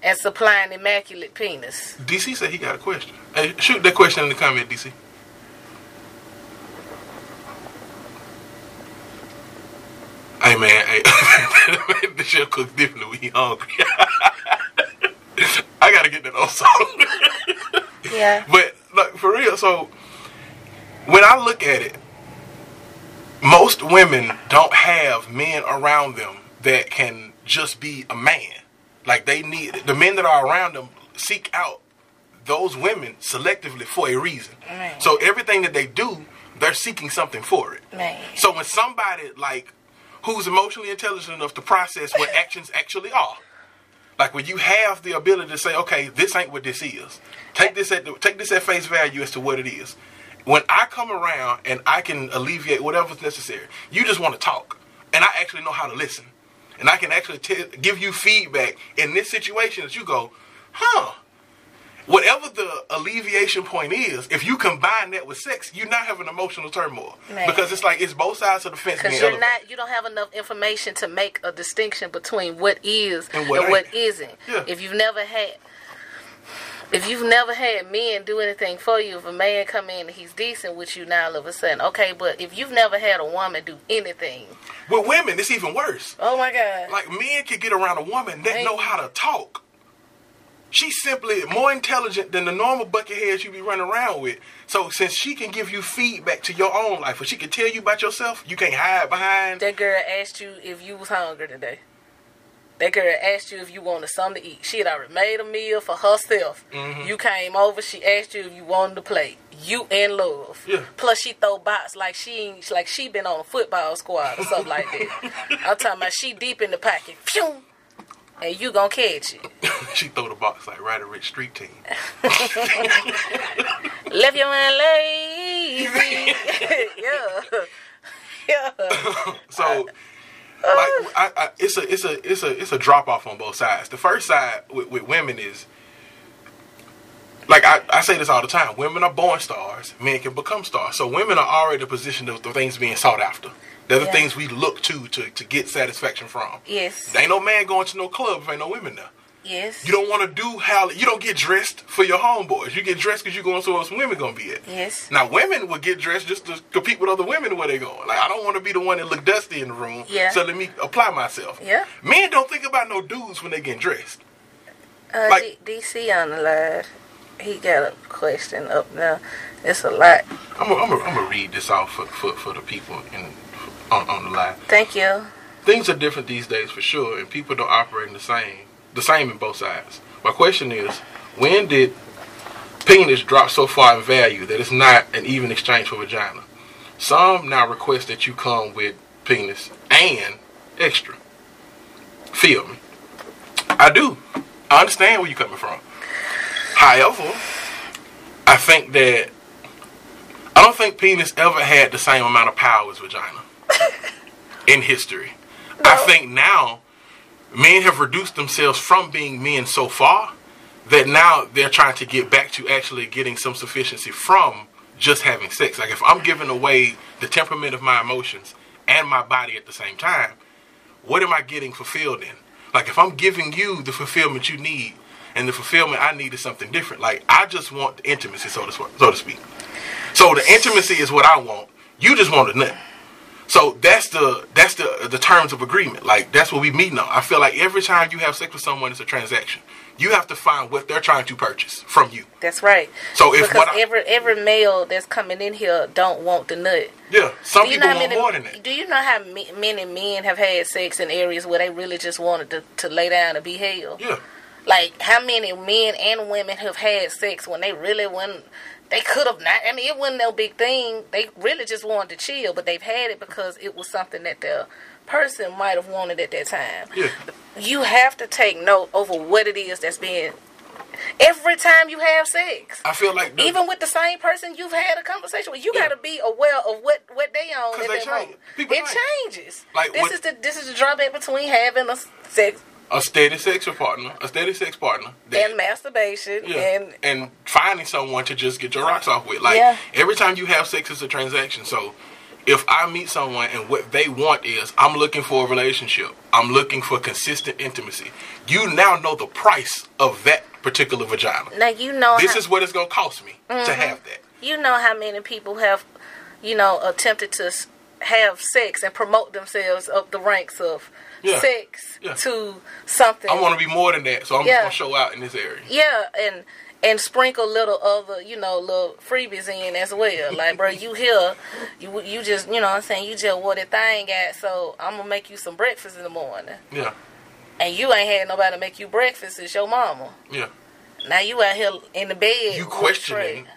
and supplying immaculate penis. DC said he got a question. Hey, shoot that question in the comment, DC. Hey man, hey, the chef cooks differently when he hungry. (laughs) I gotta get that also. Yeah. (laughs) But like for real, so when I look at it, most women don't have men around them that can just be a man. Like they need the men that are around them seek out those women selectively for a reason. Man. So everything that they do, they're seeking something for it. Man. So when somebody like who's emotionally intelligent enough to process what (laughs) actions actually are, like when you have the ability to say, okay, this ain't what this is. Take this at the, take this at face value as to what it is. When I come around and I can alleviate whatever's necessary, you just want to talk, and I actually know how to listen, and I can actually t- give you feedback in this situation that you go, huh. whatever the alleviation point is, if you combine that with sex, you now have an emotional turmoil Man. because it's like it's both sides of the fence. Because you're elevated. not, you don't have enough information to make a distinction between what is And and what what, ain't. isn't. Yeah. If you've never had, if you've never had men do anything for you, if a man come in and he's decent with you, now all of a sudden, okay. But if you've never had a woman do anything, With women, it's even worse. oh my god, Like men can get around a woman that Hey. know how to talk. She's simply more intelligent than the normal bucketheads you be running around with. So since she can give you feedback to your own life, or she can tell you about yourself, you can't hide behind. that girl asked you if you was hungry today. That girl asked you if you wanted something to eat. She had already made a meal for herself. Mm-hmm. You came over. She asked you if you wanted to play. You in love. Yeah. Plus she throw box like she like she been on a football squad or something like that. (laughs) I'm talking about she deep in the pocket. Phew, and you gonna catch it. (laughs) she throw the box like right Ryder Rich Street Team. (laughs) Left your man lazy. yeah. Yeah. So, like, I, I, it's a it's a it's a it's a drop off on both sides. The first side with, with women is like I, I say this all the time. Women are born stars. Men can become stars. So women are already in the position of the things being sought after. They're the Yeah. things we look to, to to get satisfaction from. Yes. There ain't no man going to no club if ain't no women there. Yes. You don't want to do how you don't get dressed for your homeboys. You get dressed because you're going somewhere some women gonna be at. Yes. Now women will get dressed just to compete with other women where they going. Like I don't want to be the one that look dusty in the room. Yeah. So let me apply myself. Yeah. Men don't think about no dudes when they getting dressed. Uh, Like- D- DC on the live. He got a question up now. It's a lot. I'm gonna I'm I'm read this out for, for, for the people in on, on the live. Thank you. Things are different these days for sure, and people don't operate in the same the same in both sides. My question is, when did penis drop so far in value that it's not an even exchange for vagina? Some now request that you come with penis and extra. Feel me? I do. I understand where you're coming from. However, I think that I don't think penis ever had the same amount of power as vagina (laughs) in history. I think now men have reduced themselves from being men so far that now they're trying to get back to actually getting some sufficiency from just having sex. Like if I'm giving away the temperament of my emotions and my body at the same time, what am I getting fulfilled in? Like if I'm giving you the fulfillment you need and the fulfillment I need is something different. Like I just want the intimacy, so to so to speak. So the intimacy is what I want. You just want a nut. So that's the that's the the terms of agreement. Like that's what we meeting on. I feel like every time you have sex with someone, it's a transaction. You have to find what they're trying to purchase from you. That's right. So if because what I- every every male that's coming in here don't want the nut. Yeah, some people want many? more than that. Do you know how many men have had sex in areas where they really just wanted to, to lay down and be held? Yeah, Like how many men and women have had sex when they really wouldn't they could have not I mean it wasn't no big thing. They really just wanted to chill, but they've had it because it was something that the person might have wanted at that time. yeah. You have to take note over what it is that's being every time you have sex. I feel like the, Even with the same person you've had a conversation with, you Yeah. got to be aware of what what they own 'Cause at they that change. moment. People it change. changes. Like, this what- is the this is the drawback between having a sex a steady sexual partner, a steady sex partner, that- and masturbation Yeah. and and finding someone to just get your rocks off with. Like Yeah. every time you have sex is a transaction. So if I meet someone and what they want is I'm looking for a relationship. I'm looking for consistent intimacy. You now know the price of that particular vagina. now you know This how, is what it's gonna cost me Mm-hmm. to have that. you know how many people have you know attempted to have sex and promote themselves up the ranks of Yeah. sex Yeah. to something. I want to be more than that, so I'm Yeah. gonna show out in this area. Yeah, and and sprinkle little other, you know, little freebies in as well. Like, bro, you here, you you just, you know, what I'm saying, you just what that thing at, so I'm gonna make you some breakfast in the morning, Yeah, and you ain't had nobody make you breakfast. It's your mama. yeah. Now you out here in the bed. You questioning?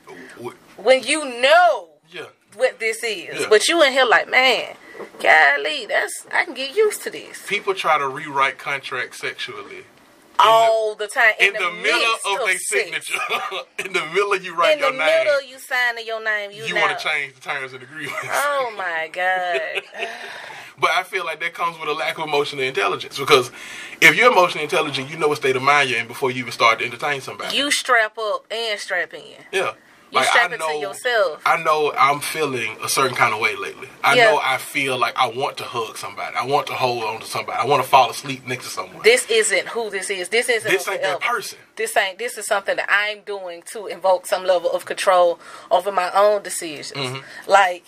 When you know Yeah, what this is, Yeah. but you in here like, man, golly, that's I can get used to this people try to rewrite contracts sexually all the time in, the, middle midst of their signature. (laughs) in the middle of you write your name. In the middle, you signing your name. You, you want to change the terms and agreements. Oh my (laughs) god. (laughs) But I feel like that comes with a lack of emotional intelligence because if you're emotionally intelligent, you know what state of mind you're in before you even start to entertain somebody. You strap up and strap in. yeah. It to yourself. I know I'm feeling a certain kind of way lately. I Yeah. know I feel like I want to hug somebody. I want to hold on to somebody. I want to fall asleep next to someone. This isn't who this is. This isn't This ain't that person. This ain't. This is something that I'm doing to invoke some level of control over my own decisions. Mm-hmm. Like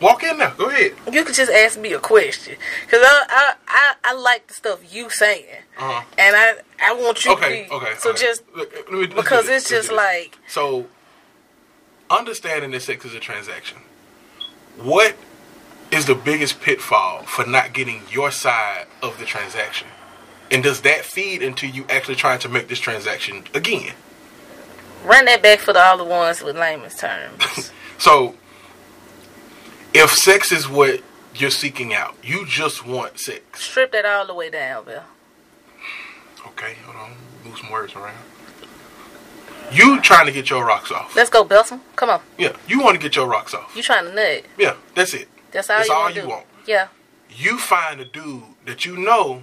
Walk in there. Go ahead. you could just ask me a question because I, I I I like the stuff you saying, Uh-huh. and I I want you Okay. to be. Okay. So okay. just Look, me- because it's just like So, understanding that sex is a transaction, what is the biggest pitfall for not getting your side of the transaction? And does that feed into you actually trying to make this transaction again? run that back for the, all the ones with layman's terms. (laughs) So, if sex is what you're seeking out, you just want sex. Strip that all the way down, Bill. Okay, hold on. Move some words around. You trying to get your rocks off. Let's go, Belson. Come on. Yeah, you want to get your rocks off. You trying to nut? Yeah, that's it. That's all That's you all want you want. Yeah. you find a dude that you know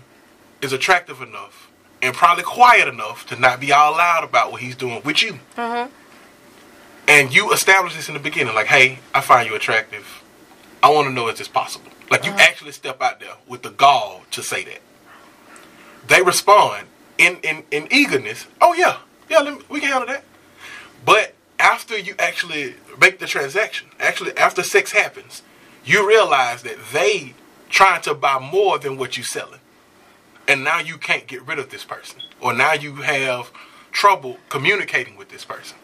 is attractive enough and probably quiet enough to not be all loud about what he's doing with you. Mm-hmm. And you establish this in the beginning, like, hey, I find you attractive. I want to know if it's possible? Like, you uh-huh. actually step out there with the gall to say that. They respond in, in, in eagerness. Oh, yeah, yeah, let me, we can handle that. But after you actually make the transaction, actually after sex happens, you realize that they trying to buy more than what you're selling. And now you can't get rid of this person. Or now you have trouble communicating with this person.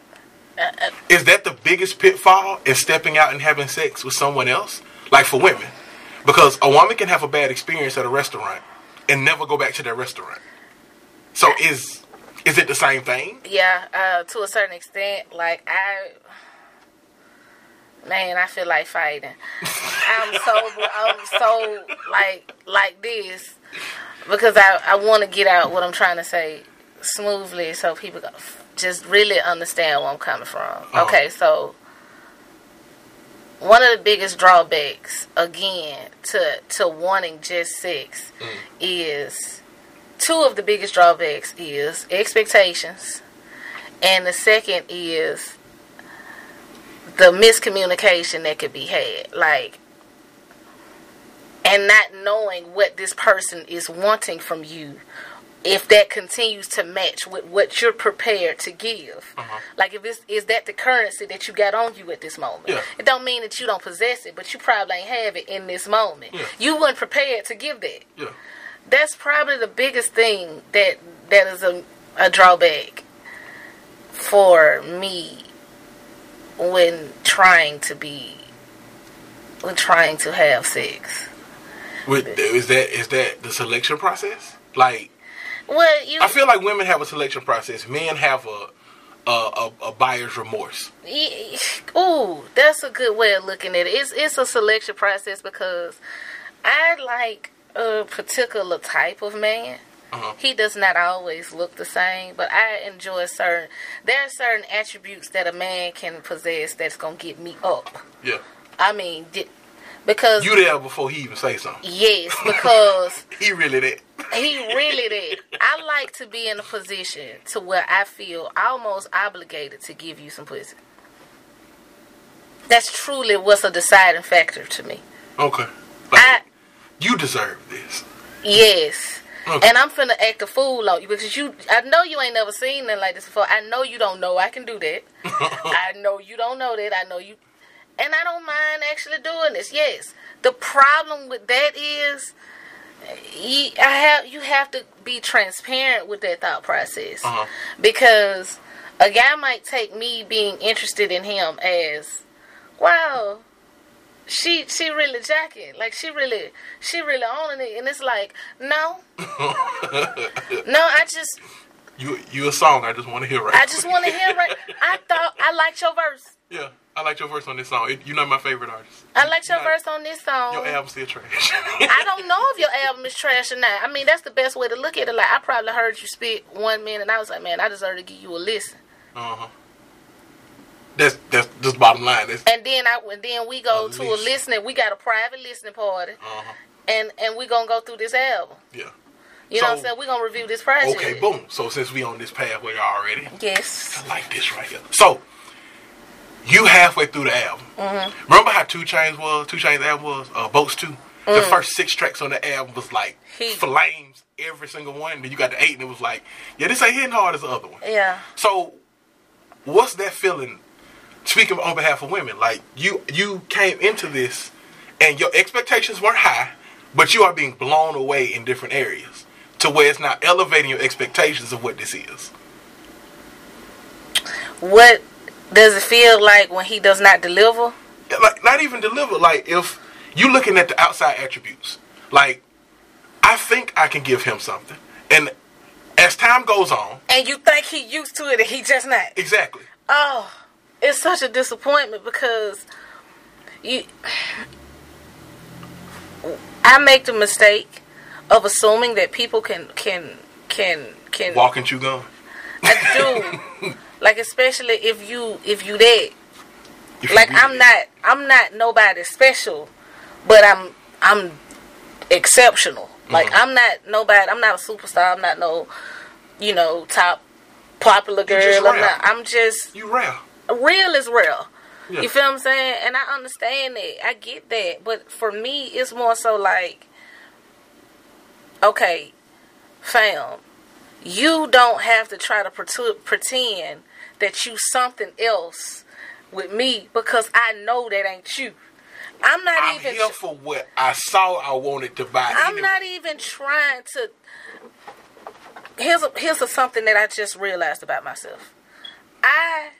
Uh, uh, Is that the biggest pitfall in stepping out and having sex with someone else? Like for women. Because a woman can have a bad experience at a restaurant and never go back to that restaurant. So is is it the same thing? Yeah, uh, to a certain extent, like I, man, I feel like fighting. I'm (laughs) so, I'm so like like this because I I want to get out what I'm trying to say smoothly so people just really understand where I'm coming from. Uh-huh. Okay, so one of the biggest drawbacks again to to wanting just sex mm. is two of the biggest drawbacks is expectations and the second is the miscommunication that could be had. Like and not knowing what this person is wanting from you if that continues to match with what you're prepared to give Uh-huh. like if it's is that the currency that you got on you at this moment Yeah. it don't mean that you don't possess it but you probably ain't have it in this moment Yeah. you weren't prepared to give that Yeah. that's probably the biggest thing that that is a, a drawback for me when trying to be when trying to have sex. With, is that is that the selection process? Like Well, you I feel like women have a selection process. Men have a a, a, a buyer's remorse. y- ooh, that's a good way of looking at it. It's it's a selection process because I like a particular type of man. Uh-huh. He does not always look the same, but I enjoy certain. There are certain attributes that a man can possess that's gonna get me up. Yeah. I mean, because You there before he even say something. yes, (laughs) because He really did. he really did. I like to be in a position to where I feel almost obligated to give you some pussy. That's truly what's a deciding factor to me. Okay. Like, I you deserve this. yes. Okay. And I'm finna act a fool on you because you. I know you ain't never seen nothing like this before. I know you don't know I can do that. (laughs) I know you don't know that. I know you, and I don't mind actually doing this. Yes. The problem with that is, you, I have you have to be transparent with that thought process Uh-huh. because a guy might take me being interested in him as, wow, she she really jacking like she really she really owning it, and it's like no, (laughs) no, I just You you a song I just want to hear right. I just want to hear right. I thought I liked your verse. Yeah, I like your verse on this song. It, you're not my favorite artist. I liked your not- verse on this song. Your album's still trash. I don't know if your album is trash or not. I mean, that's the best way to look at it. Like, I probably heard you spit one minute, and I was like, man, I deserve to give you a listen. uh huh. That's that's just bottom line. That's, And then I and then we go to a listening. We got a private listening party, uh-huh. and and we gonna go through this album. Yeah. You know what I'm saying? We're gonna review this project. Okay, boom. So since we on this pathway already, Yes. I like this right here. So you halfway through the album. Mm-hmm. Remember how 2 Chainz was? 2 Chainz album was uh, Boats Two. The first six tracks on the album was like Mm. Flames, every single one. And then you got the eight, and it was like, yeah, this ain't hitting hard as the other one. Yeah. So, what's that feeling? Speaking on behalf of women, like you, you came into this, and your expectations weren't high, but you are being blown away in different areas to where it's not elevating your expectations of what this is. What does it feel like when he does not deliver? Like not even deliver. Like if you looking at the outside attributes, like I think I can give him something, and as time goes on, And you think he used to it and he just not. exactly. Oh, it's such a disappointment because you I make the mistake of assuming that people can can can can Walk and chew gum. I do. (laughs) like especially if you if you that If like I'm not I'm not nobody special, but I'm I'm exceptional. Like Mm-hmm. I'm not nobody. I'm not a superstar. I'm not no, you know, top popular girl. I'm not. I'm just You rare. real is real. Yeah. You feel what I'm saying? And I understand that. I get that. But for me, it's more so like, okay, fam, you don't have to try to pretend that you something else with me because I know that ain't you. I'm not I'm even. here for what I saw. I wanted to buy. I'm anyway. not even trying to. Here's a, here's a, something that I just realized about myself. I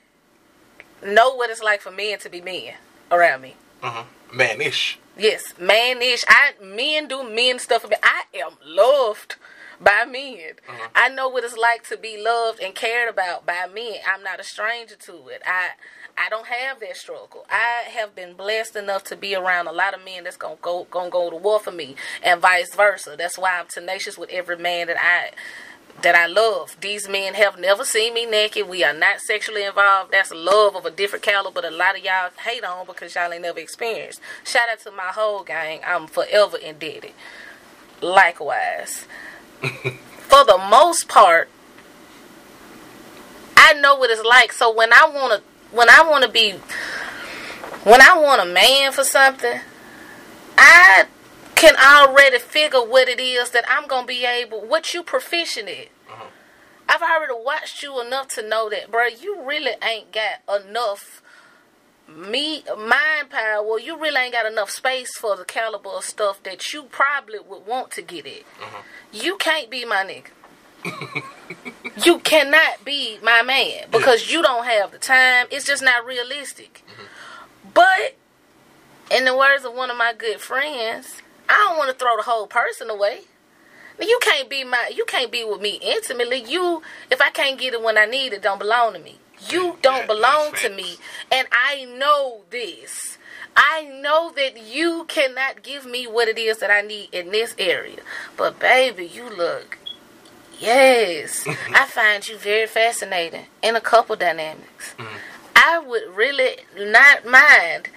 know what it's like for men to be men around me. uh-huh. manish. Yes, manish. I men do men stuff. I am loved by men. Uh-huh. I know what it's like to be loved and cared about by men. I'm not a stranger to it. I I don't have that struggle. I have been blessed enough to be around a lot of men that's gonna go gonna go to war for me, and vice versa. That's why I'm tenacious with every man that I that I love. These men have never seen me naked. We are not sexually involved. That's love of a different caliber that a lot of y'all hate on because y'all ain't never experienced. Shout out to my whole gang. I'm forever indebted. Likewise. For the most part, I know what it's like. So when I wanna when I wanna be when I want a man for something, I can already figure what it is that I'm gonna be able, what you proficient at. Uh-huh. I've already watched you enough to know that, bro. You really ain't got enough me mind power. Well, you really ain't got enough space for the caliber of stuff that you probably would want to get it. Uh-huh. You can't be my nigga. (laughs) you cannot be my man because you don't have the time. It's just not realistic. Mm-hmm. But in the words of one of my good friends, I don't want to throw the whole person away. You can't be my you can't be with me intimately. You if I can't get it when I need it, don't belong to me. You don't belong to me. And I know this. I know that you cannot give me what it is that I need in this area. But baby, you look Yes. (laughs) I find you very fascinating in a couple dynamics. Mm-hmm. I would really not mind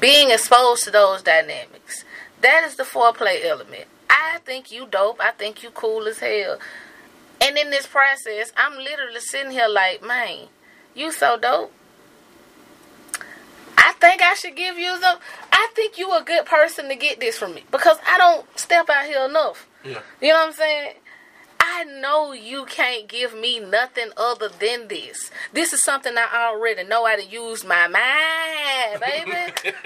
being exposed to those dynamics. That is the foreplay element. I think you dope. I think you cool as hell. And in this process, I'm literally sitting here like, man, you so dope. I think I should give you some. I think you a good person to get this from me because I don't step out here enough. Yeah. You know what I'm saying? I know you can't give me nothing other than this. This is something I already know how to use my mind, baby. (laughs)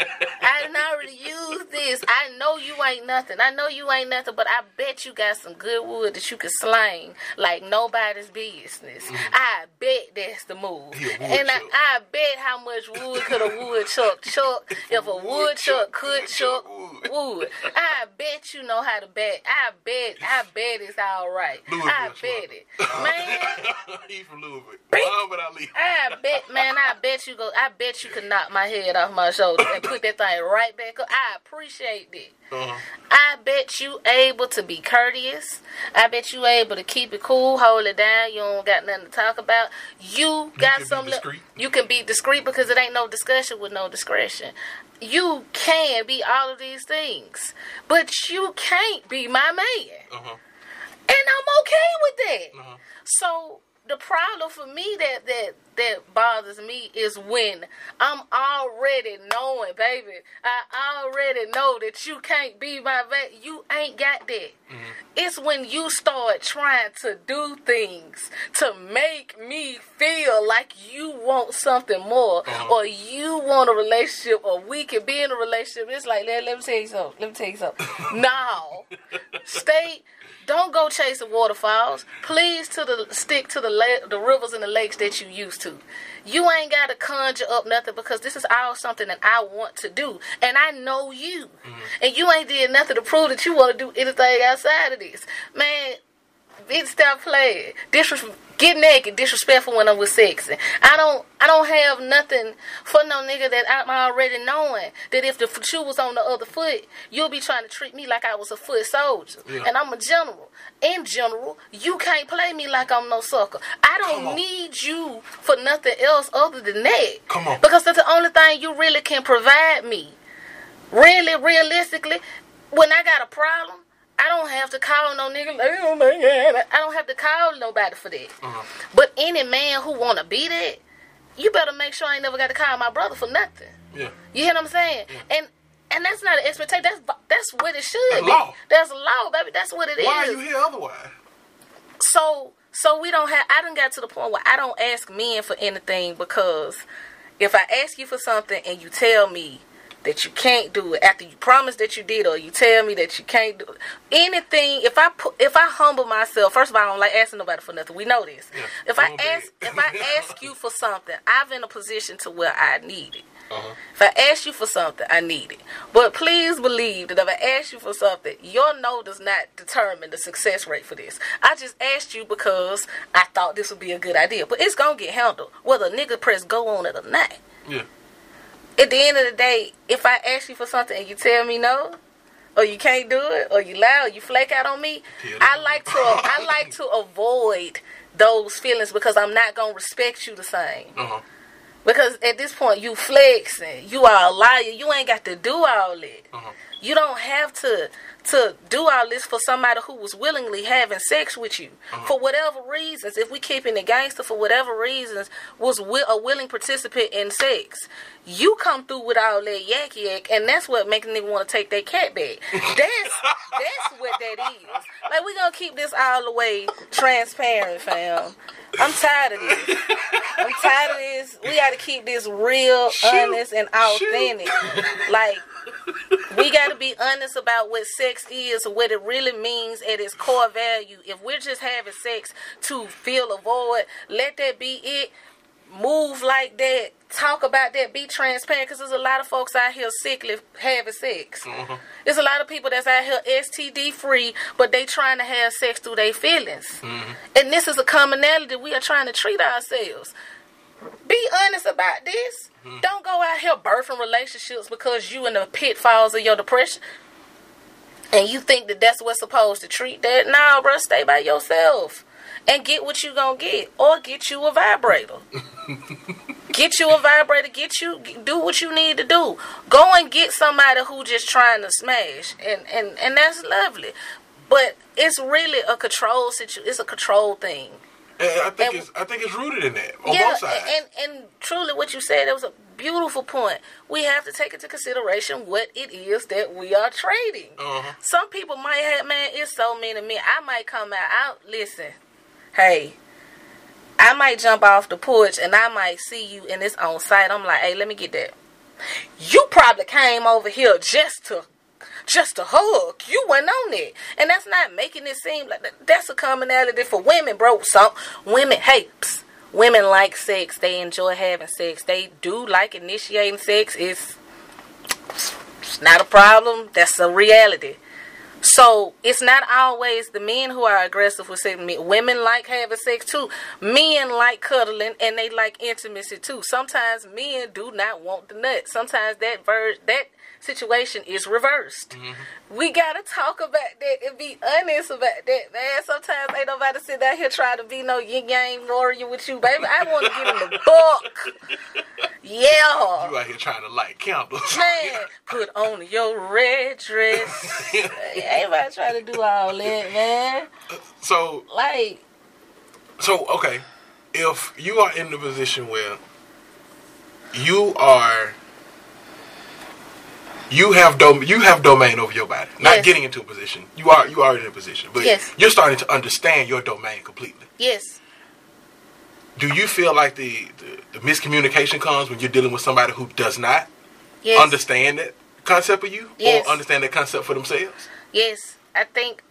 I already used this. I know you ain't nothing. I know you ain't nothing, but I bet you got some good wood that you can slang like nobody's business. I bet that's the move. And I. I bet how much wood could a woodchuck chuck (laughs) if a woodchuck could chuck wood. wood. I bet you know how to bet. I bet. I bet it's all right. Louisville. I bet it, man. (laughs) he from Louisville. Beat. Muhammad Ali. I bet, man. I bet you go. I bet you could knock my head off my shoulder and put that thing right back up. I appreciate it. Uh-huh. I bet you able to be courteous. I bet you able to keep it cool, hold it down. You don't got nothing to talk about. You got be some. li- you can be discreet because it ain't no discussion with no discretion. You can be all of these things, but you can't be my man, Uh-huh. And I'm okay with that. Uh-huh. So the problem for me that that that bothers me is when I'm already knowing, baby. I already know that you can't be my va- You ain't got that. It's when you start trying to do things to make me feel like you want something more, Uh-huh. or you want a relationship, or we can be in a relationship. It's like let, let me tell you something. Let me tell you something. (laughs) no, stay. Don't go chasing waterfalls. Please to the stick to the la- the rivers and the lakes that you used to. You ain't got to conjure up nothing because this is all something that I want to do, and I know you, mm-hmm. and you ain't did nothing to prove that you want to do anything outside of this, man. Bitch, stop playing. Disres- get naked, disrespectful when I'm with sexy. I don't, I don't have nothing for no nigga that I'm already knowing that if the shoe was on the other foot, you'll be trying to treat me like I was a foot soldier, Yeah. and I'm a general. In general, you can't play me like I'm no sucker. I don't need you for nothing else other than that. Come on. because that's the only thing you really can provide me. Really, realistically, when I got a problem, I don't have to call no nigga. Like, my God. I don't have to call nobody for that. Uh-huh. But any man who wanna be that, you better make sure I ain't never got to call my brother for nothing. Yeah. You hear what I'm saying? And and that's not an expectation. That's that's what it should That's be. law. That's law, baby. That's what it is. Why are you here otherwise? So so we don't have. I done got to the point where I don't ask men for anything because if I ask you for something and you tell me that you can't do it after you promise that you did or you tell me that you can't do it, anything if i put if i humble myself first of all i don't like asking nobody for nothing we know this Yeah, if i ask if i (laughs) ask you for something i'm in a position to where i need it Uh-huh. if I ask you for something, I need it. But please believe that if I ask you for something, your no does not determine the success rate for this. I just asked you because I thought this would be a good idea. But it's gonna get handled, whether a nigga press go on it or not. Yeah. At the end of the day, if I ask you for something and you tell me no, or you can't do it, or you lie, or you flake out on me, I like to I like to avoid those feelings because I'm not gonna respect you the same. Uh-huh. Because at this point, you flexing. You are a liar. You ain't got to do all that. Uh-huh. You don't have to to do all this for somebody who was willingly having sex with you uh-huh. for whatever reasons. If we keeping the gangster for whatever reasons was wi- a willing participant in sex, you come through with all that yak yak, and that's what make a nigga want to take that cat back. (laughs) That's that's what that is. Like we gonna keep this all the way transparent, fam. I'm tired of this. I'm tired of this. We got to keep this real, honest, and authentic. Like we got to be honest about what sex is, what it really means at its core value. If we're just having sex to fill a void, let that be it. Move like that. Talk about that. Be transparent because there's a lot of folks out here sickly having sex. Uh-huh. There's a lot of people that's out here STD free, but they trying to have sex through their feelings. And this is a commonality we are trying to treat ourselves. Be honest about this. Hmm. Don't go out here birthing relationships because you in the pitfalls of your depression. And you think that that's what's supposed to treat that? Nah, bro, stay by yourself. And get what you gonna get. Or get you a vibrator. (laughs) get you a vibrator. Get you, do what you need to do. Go and get somebody who just trying to smash. And, and, and that's lovely. But it's really a control situation. It's a control thing. And I think And- it's I think it's rooted in that on yeah, both sides. and and truly, what you said it was a beautiful point. We have to take into consideration what it is that we are trading. Uh-huh. Some people might have, man, it's so mean to me. I might come out. I listen. Hey, I might jump off the porch and I might see you and it's on site. I'm like, hey, let me get that. You probably came over here just to just a hug. You went on it. And that's not making it seem like that. that's a commonality for women, bro. Some women, hey, psst, women like sex. They enjoy having sex. They do like initiating sex. It's, it's not a problem. That's a reality. So it's not always the men who are aggressive with sex. Women like having sex too. Men like cuddling and they like intimacy too. Sometimes men do not want the nut. Sometimes that ver- that situation is reversed. Mm-hmm. We gotta talk about that and be honest about that, man. Sometimes ain't nobody sit down here trying to be no yin yang warrior with you, baby. I want to get in the (laughs) book. Yeah. You out here trying to light candles. Man, put on your red dress. (laughs) Everybody trying to do all that, man. so Like, so okay, if you are in the position where you are you have dom- you have domain over your body. Not Yes. getting into a position. You are you are in a position, but Yes. you're starting to understand your domain completely. yes, Do you feel like the, the, the miscommunication comes when you're dealing with somebody who does not yes, understand that concept of you or understand that concept for themselves? Yes. I think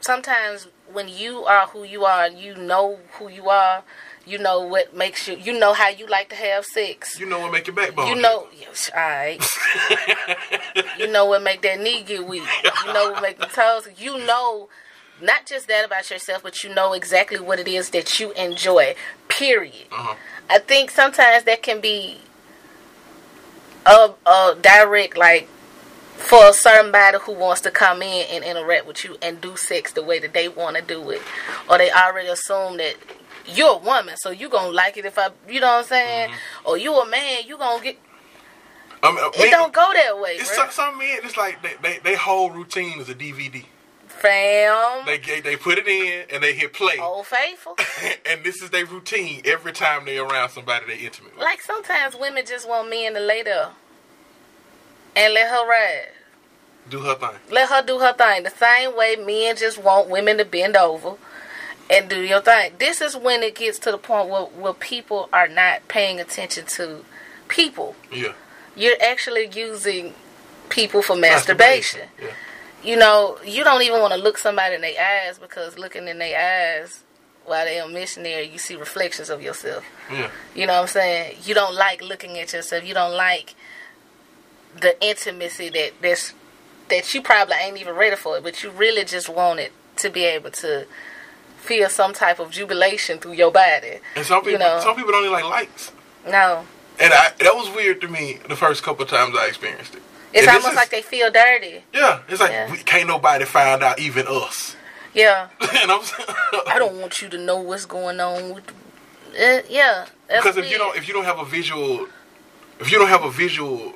sometimes when you are who you are, and you know who you are. You know what makes you. You know how you like to have sex. You know what make your backbone. You know, yes, all right. (laughs) you know what make that knee get weak. You know what make the toes. You know, not just that about yourself, but you know exactly what it is that you enjoy. Period. Uh-huh. I think sometimes that can be a, a direct like for somebody who wants to come in and interact with you and do sex the way that they want to do it, or they already assume that you're a woman, so you gonna like it if I, you know what I'm saying, mm-hmm. or you a man, you gonna get. I mean, It don't go that way, It's some, some men. It's like they, they, they whole routine is a DVD. Fam, They they they put it in and they hit play, old faithful. (laughs) and this is their routine every time they're around somebody they're intimate with. like sometimes women just want men to lay there and let her ride. Do her thing. Let her do her thing. The same way men just want women to bend over and do your thing. This is when it gets to the point where, where people are not paying attention to people. Yeah. You're actually using people for masturbation. Yeah. You know, you don't even want to look somebody in their eyes because looking in their eyes while they're a missionary, you see reflections of yourself. Yeah. You know what I'm saying? You don't like looking at yourself. You don't like the intimacy that that's that you probably ain't even ready for it, but you really just want it to be able to feel some type of jubilation through your body. And some people You know. some people don't even like lights. No. And I, that was weird to me the first couple of times I experienced it. It's And almost is- like they feel dirty. Yeah, it's like Yeah. we can't nobody find out, even us. Yeah. (laughs) and I'm I don't want you to know what's going on with uh, yeah. Because if you don't if you don't have a visual if you don't have a visual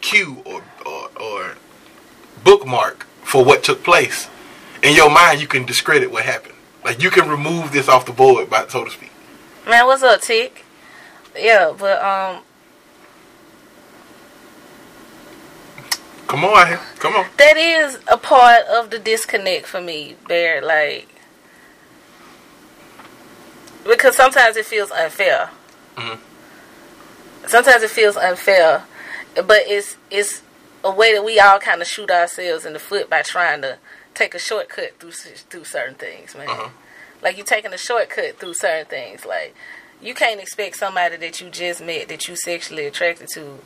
cue or, or or bookmark for what took place in your mind, you can discredit what happened. Like you can remove this off the board, by so to speak. Man, what's up, Tick? Yeah, but um Come on, come on. that is a part of the disconnect for me, Bear. Like, because sometimes it feels unfair. Mhm. Sometimes it feels unfair, but it's it's a way that we all kind of shoot ourselves in the foot by trying to take a shortcut through through certain things, man. Uh-huh. Like you taking a shortcut through certain things. Like you can't expect somebody that you just met that you sexually attracted to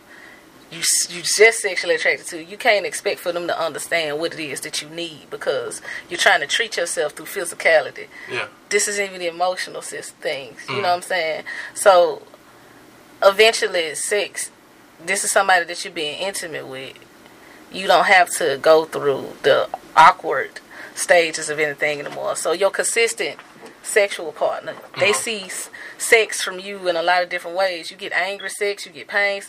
you you just sexually attracted to, you can't expect for them to understand what it is that you need because you're trying to treat yourself through physicality. Yeah. This is even the emotional things. You know what I'm saying? So eventually, sex. This is somebody that you're being intimate with. You don't have to go through the awkward stages of anything anymore. So your consistent sexual partner, they Uh-huh. see sex from you in a lot of different ways. You get angry sex, you get pain.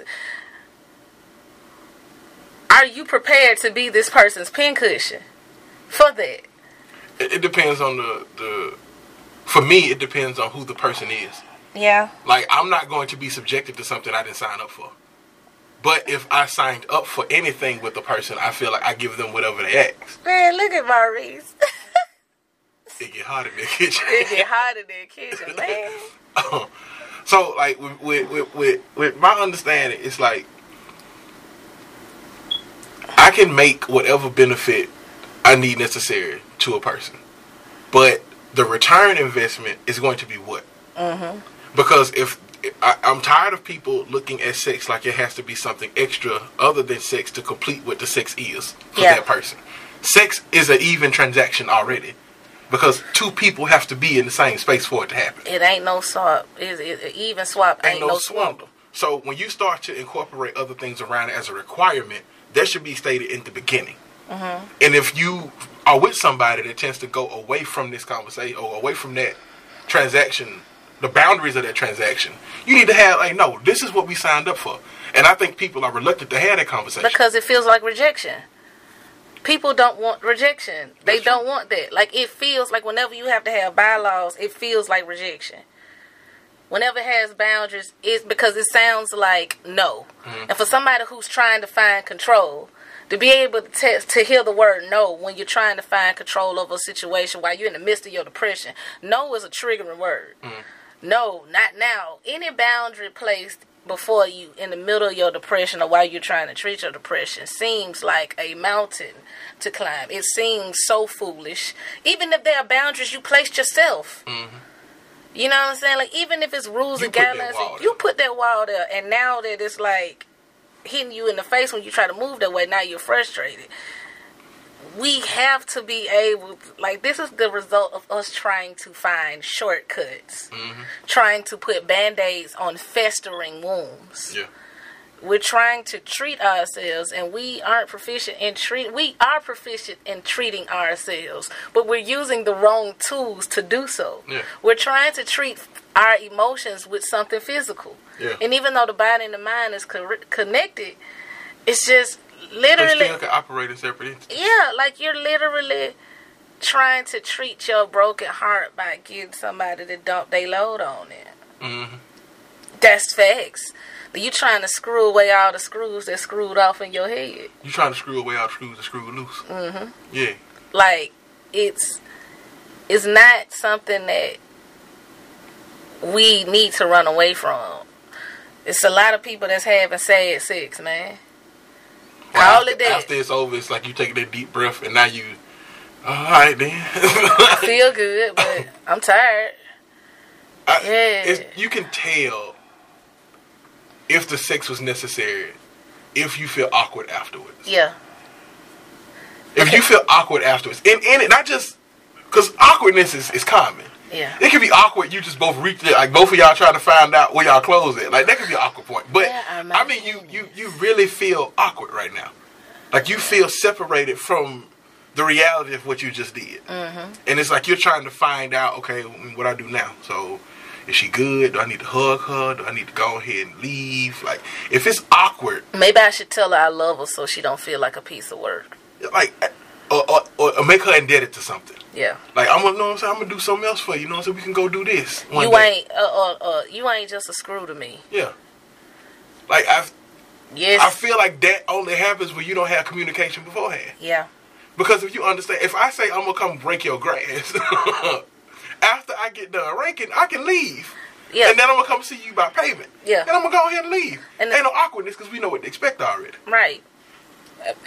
Are you prepared to be this person's pincushion for that? It, it depends on the the. For me, it depends on who the person is. Yeah. Like I'm not going to be subjected to something I didn't sign up for. But if I signed up for anything with the person, I feel like I give them whatever they ask. Man, look at Maurice. (laughs) It get hot in the kitchen. it get hot in the kitchen, (laughs) man. so like with, with with with with my understanding, it's like I can make whatever benefit I need necessary to a person, but the return investment is going to be what? Mm-hmm. Because if I, I'm tired of people looking at sex like it has to be something extra other than sex to complete what the sex is for Yeah. that person. sex is an even transaction already because two people have to be in the same space for it to happen. It ain't no swap. It, it, even swap ain't, Ain't no swindle. So when you start to incorporate other things around it as a requirement, that should be stated in the beginning. Mm-hmm. And if you are with somebody that tends to go away from this conversation or away from that transaction, the boundaries of that transaction, you need to have, like, no, this is what we signed up for. And I think people are reluctant to have that conversation. Because it feels like rejection. People don't want rejection. They That's true. don't want that. Like it feels like whenever you have to have bylaws, it feels like rejection. Whenever it has boundaries, it's because it sounds like no. Mm-hmm. And for somebody who's trying to find control, to be able to te- to hear the word no when you're trying to find control over a situation while you're in the midst of your depression, no is a triggering word. No, not now. Any boundary placed before you in the middle of your depression or while you're trying to treat your depression seems like a mountain to climb. It seems so foolish. Even if there are boundaries you placed yourself. You know what I'm saying? Like even if it's rules You and guidelines, you put that wall there, and now that it's like hitting you in the face when you try to move that way, now you're frustrated. We have to be able, like this is the result of us trying to find shortcuts, Mm-hmm. trying to put band-aids on festering wounds yeah. we're trying to treat ourselves and we aren't proficient in treat we are proficient in treating ourselves but we're using the wrong tools to do so Yeah. we're trying to treat our emotions with something physical Yeah. and even though the body and the mind is co- connected it's just Literally still can operate in separate entities. yeah like you're literally trying to treat your broken heart by getting somebody to dump their load on it Mm-hmm. that's facts. But you trying to screw away all the screws that screwed off in your head. You trying to screw away all the screws that screw loose. Mm-hmm. Yeah. Like it's it's not something that we need to run away from. It's a lot of people that's having sad sex, man. Call after, it that. After it's over, it's like you take that deep breath and now you, all right then. I (laughs) feel good, but I'm tired. I, Yeah. it's, you can tell if the sex was necessary if you feel awkward afterwards. Yeah. If you feel awkward afterwards, and, and it not just because awkwardness is, is common. Yeah. It can be awkward. You just both reach it, like both of y'all trying to find out where y'all clothes at. Like that could be an awkward point. But Yeah, I I mean, you you you really feel awkward right now. Like you feel separated from the reality of what you just did, mm-hmm. and it's like you're trying to find out. Okay, what I do now? So. Is she good? Do I need to hug her? Do I need to go ahead and leave? Like, if it's awkward, Maybe I should tell her I love her so she don't feel like a piece of work. like, or, or, or make her indebted to something. Yeah. Like, I'm gonna, know what I'm saying? I'm gonna do something else for you. You know what I'm saying? We can go do this. you day. ain't uh, uh uh you ain't just a screw to me. Yeah. Like I, Yes. I feel like that only happens when you don't have communication beforehand. yeah. Because if you understand, if I say I'm gonna come break your grass, (laughs) after I get done raking, I can leave. Yeah. And then I'm gonna come see you by payment. Yeah. And I'm gonna go ahead and leave. And Ain't no awkwardness because we know what to expect already. Right.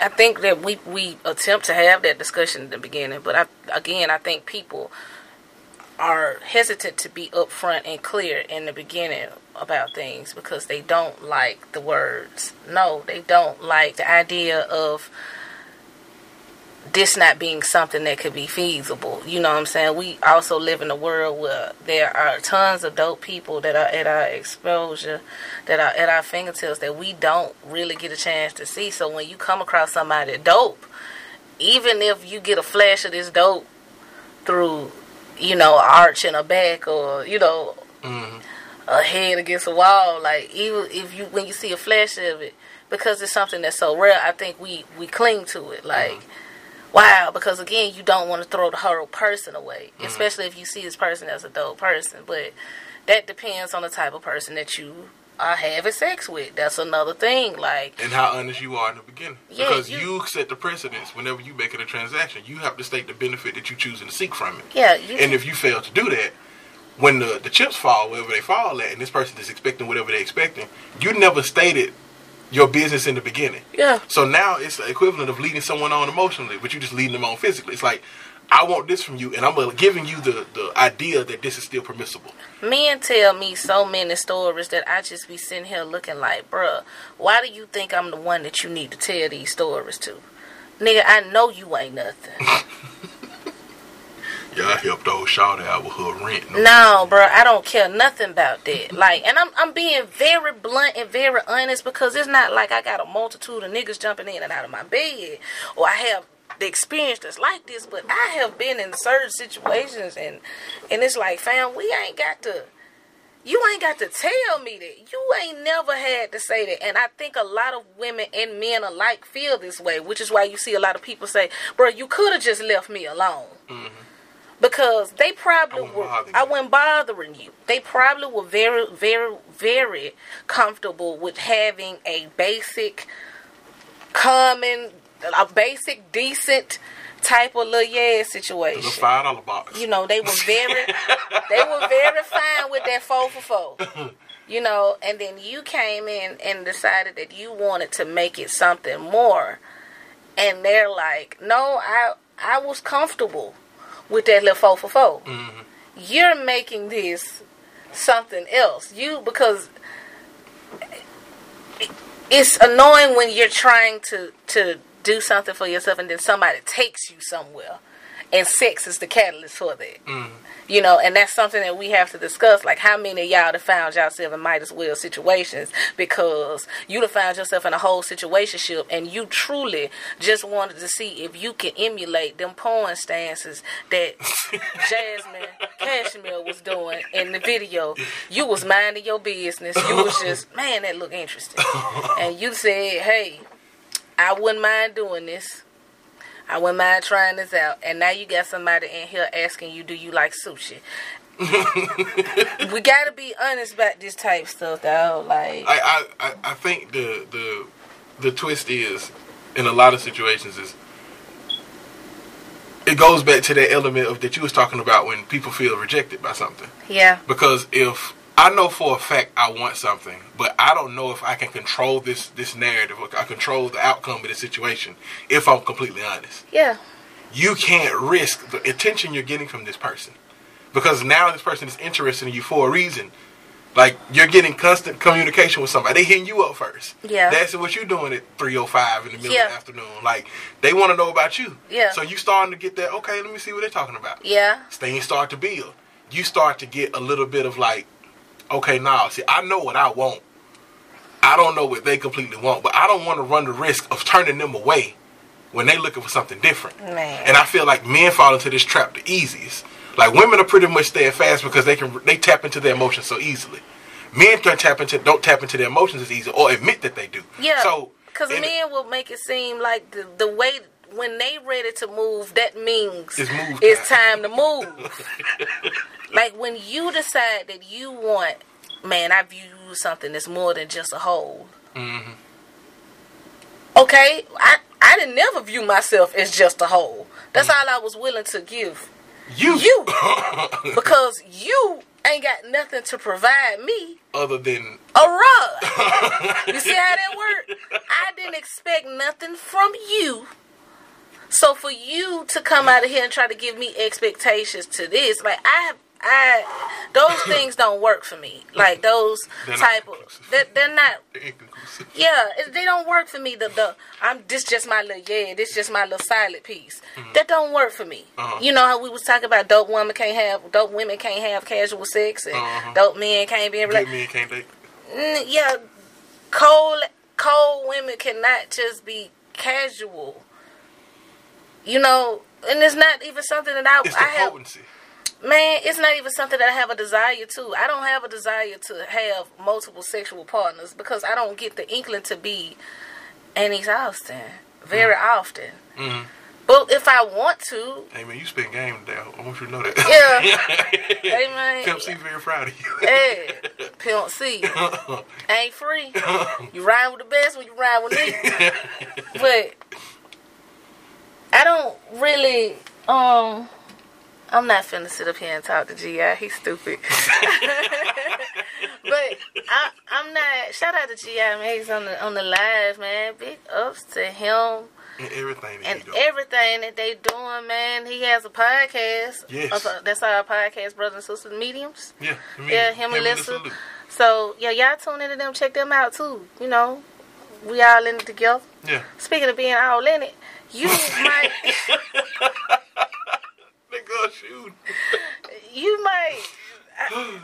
I- think that we we attempt to have that discussion in the beginning, but I, again, I think people are hesitant to be upfront and clear in the beginning about things because they don't like the words. No, they don't like the idea of this not being something that could be feasible. You know what I'm saying? We also live in a world where there are tons of dope people that are at our exposure, that are at our fingertips that we don't really get a chance to see. So when you come across somebody dope, even if you get a flash of this dope through, you know, arch in a back or, you know, Mm-hmm. a head against a wall, like even if you when you see a flash of it, because it's something that's so rare, I think we we cling to it. Like, wow, because again, you don't want to throw the whole person away, mm-hmm. especially if you see this person as a dope person. But that depends on the type of person that you are having sex with. That's another thing. Like, And how honest you are in the beginning. Yeah, because you- you, set the precedence whenever you make it a transaction. You have to state the benefit that you're choosing to seek from it. yeah, you And if you fail to do that, when the, the chips fall wherever they fall at, and this person is expecting whatever they're expecting, you never stated your business in the beginning. yeah, So now it's the equivalent of leading someone on emotionally, but you're just leading them on physically. It's like, I want this from you, and I'm uh, giving you the, the idea that this is still permissible. Men tell me so many stories that I just be sitting here looking like, bruh, why do you think I'm the one that you need to tell these stories to? nigga, I know you ain't nothing. (laughs) Y'all helped old Shawty out with her rent. No, No, bro, I don't care nothing about that. Like, and I'm I'm being very blunt and very honest because it's not like I got a multitude of niggas jumping in and out of my bed, or I have the experience that's like this. But I have been in certain situations, and and it's like, fam, we ain't got to. You ain't got to tell me that. You ain't never had to say that. And I think a lot of women and men alike feel this way, which is why you see a lot of people say, bro, you could have just left me alone. Mm-hmm. Because they probably I wasn't were, bothering I you. wasn't bothering you. They probably were very, very, very comfortable with having a basic, common, a basic, decent type of little yeah the situation five dollar box. you know they were very (laughs) they were very fine with that four for four (laughs) you know and then you came in and decided that you wanted to make it something more and they're like no i i was comfortable with that little four for 4 mm-hmm. you're making this something else. You because it's annoying when you're trying to to do something for yourself and then somebody takes you somewhere and sex is the catalyst for that. Mm. You know and that's something that we have to discuss like how many of y'all have found yourself in might as well situations because you have found yourself in a whole situationship and you truly just wanted to see if you can emulate them porn stances that (laughs) jasmine cashmere was doing in the video. You was minding your business. You was just man that look interesting. (laughs) And you said hey i wouldn't mind doing this I wouldn't mind trying this out. And now you got somebody in here asking you, do you like sushi? (laughs) we gotta be honest about this type stuff, though. Like, I, I, I, I think the the the twist is in a lot of situations is it goes back to that element of that you was talking about when people feel rejected by something. yeah, Because if I know for a fact I want something, but I don't know if I can control this this narrative or I control the outcome of the situation. If I'm completely honest, yeah, you can't risk the attention you're getting from this person because now this person is interested in you for a reason. Like you're getting constant communication with somebody. They hitting you up first. Yeah. That's what you're doing at three oh five in the middle Yeah. of the afternoon. Like they want to know about you. Yeah. So you starting to get that. Okay, let me see what they're talking about. yeah, Things start to build. You start to get a little bit of like, okay, now see, I know what I want. I don't know what they completely want, but I don't want to run the risk of turning them away when they looking for something different. Man. And I feel like men fall into this trap the easiest. Like women are pretty much staying fast because they can they tap into their emotions so easily. Men can tap into don't tap into their emotions as easy or admit that they do. yeah. So because men will make it seem like the the way when they ready to move, that means It's move it's time. time to move. (laughs) like when you decide that you want, man, I view something that's more than just a hole. Mm-hmm. Okay, I I didn't never view myself as just a hole. That's Mm. all I was willing to give you you (laughs) because you ain't got nothing to provide me other than a rug. (laughs) you see how that worked? I didn't expect nothing from you. So for you to come out of here and try to give me expectations to this, like I have I those (laughs) things don't work for me. Like those (laughs) They're type of they're, they're not (laughs) inconclusive. yeah, it, they don't work for me. The the I'm this just my little yeah, this just my little silent piece. Mm-hmm. That don't work for me. Uh-huh. You know how we was talking about dope women can't have dope women can't have casual sex and Uh-huh. dope men can't be in relationship. men can't date. Mm, yeah, cold cold women cannot just be casual. You know, and it's not even something that I It's I have. potency. Man, it's not even something that I have a desire to. I don't have a desire to have multiple sexual partners because I don't get the inkling to be Annie's Austin very often. Mhm. But if I want to, Hey man, you spit game today. I want you to know that. yeah, (laughs) hey man, Pimp C very proud of you. hey, (laughs) Pimp C (laughs) ain't free. You ride with the best when you ride with me. But I don't really um I'm not finna sit up here and talk to G.I. He's stupid. (laughs) but I, I'm not. Shout out to G.I. man. He's on the on the live, man. Big ups to him and everything that and everything that they doing, man. He has a podcast. Yes. That's our podcast, brothers and sisters, mediums. yeah, Yeah, him and Lissa. Lou. So yeah, y'all tune into them. Check them out too. You know, we all in it together. Yeah, Speaking of being all in it, you might (laughs) Nigga, shoot. you might I-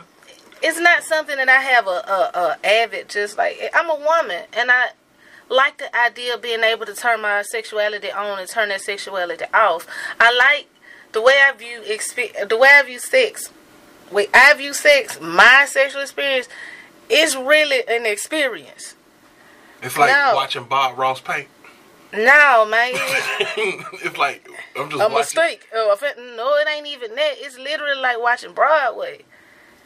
it's not something that I have a, a, a avid just like I'm a woman and I like the idea of being able to turn my sexuality on and turn that sexuality off. I like the way I view expe- the way I view sex. Way I view sex, my sexual experience is really an experience. It's like No. watching Bob Ross paint. No, man. (laughs) it's like I'm just a watching. mistake. Oh, if it- no, it ain't even that. It's literally like watching Broadway.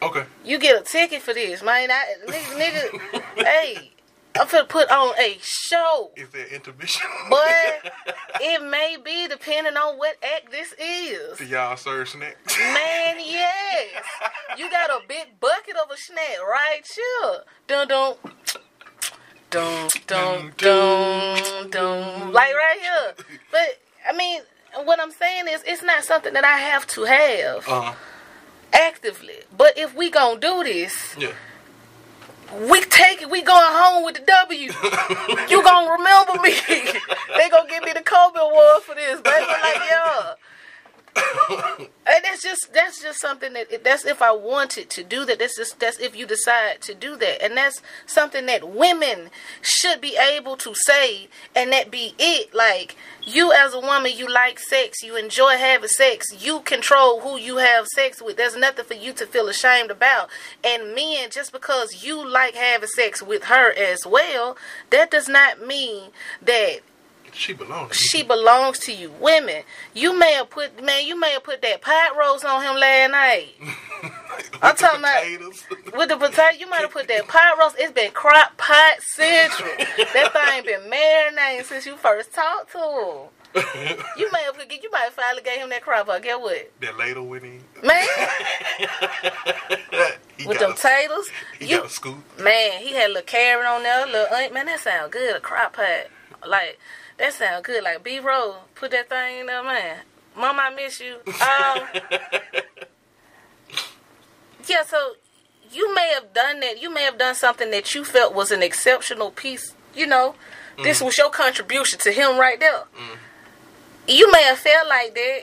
Okay. You get a ticket for this, man. I, nigga, nigga (laughs) hey, I'm finna put on a show. Is there intermission? But (laughs) it may be depending on what act this is. Do y'all serve snacks? Man, yes. You got a big bucket of a snack right here. Dun dun. Dun dun dun dun. Like right here. But I mean, what I'm saying is it's not something that I have to have Uh, actively. But if we gonna do this, yeah. we take it, we going home with the W. (laughs) you gonna remember me. (laughs) they gonna give me the Kobe Award for this, baby. Like, yeah. And that's just that's just something that that's if I wanted to do that. That's just that's if you decide to do that, and that's something that women should be able to say, and that be it. Like you as a woman, you like sex, you enjoy having sex, you control who you have sex with. There's nothing for you to feel ashamed about. And men, just because you like having sex with her as well, that does not mean that She belongs. she belongs to you. Women, you may have put man, you may have put that pot roast on him last night. (laughs) I'm talking about- potatoes. With the potato, you might have put that pot roast. It's been crock pot central. that thing been marinating since you first talked to him. You may have you might have finally gave him that crock pot. Get what? that later when (laughs) he, Man, with them a, potatoes. he You got a scoop. Man, he had a little carrot on there, a little. Man, that sound good. A crock pot, like that sounds good. Like B roll, Put that thing in there, man. Mom, I miss you. Um, (laughs) yeah. So you may have done that. You may have done something that you felt was an exceptional piece. You know, this was your contribution to him right there. You may have felt like that,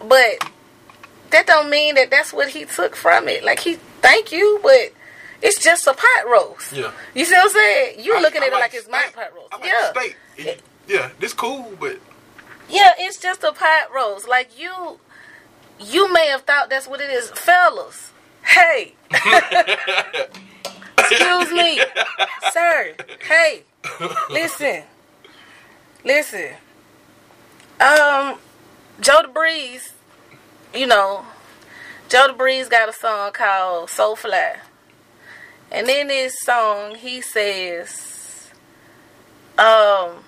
but that don't mean that that's what he took from it. Like he thank you, but it's just a pot roast. Yeah. You see what I'm saying? You I- looking I at it like it's my pot roast. Like yeah. steak. It- yeah, this cool, but Yeah, it's just a pot roast. Like you you may have thought that's what it is. Fellas, hey. (laughs) Excuse me. (laughs) Sir. Hey. Listen. Listen. Um Joe the Breeze, you know, Joe the Breeze got a song called Soul Fly. And in this song he says, um,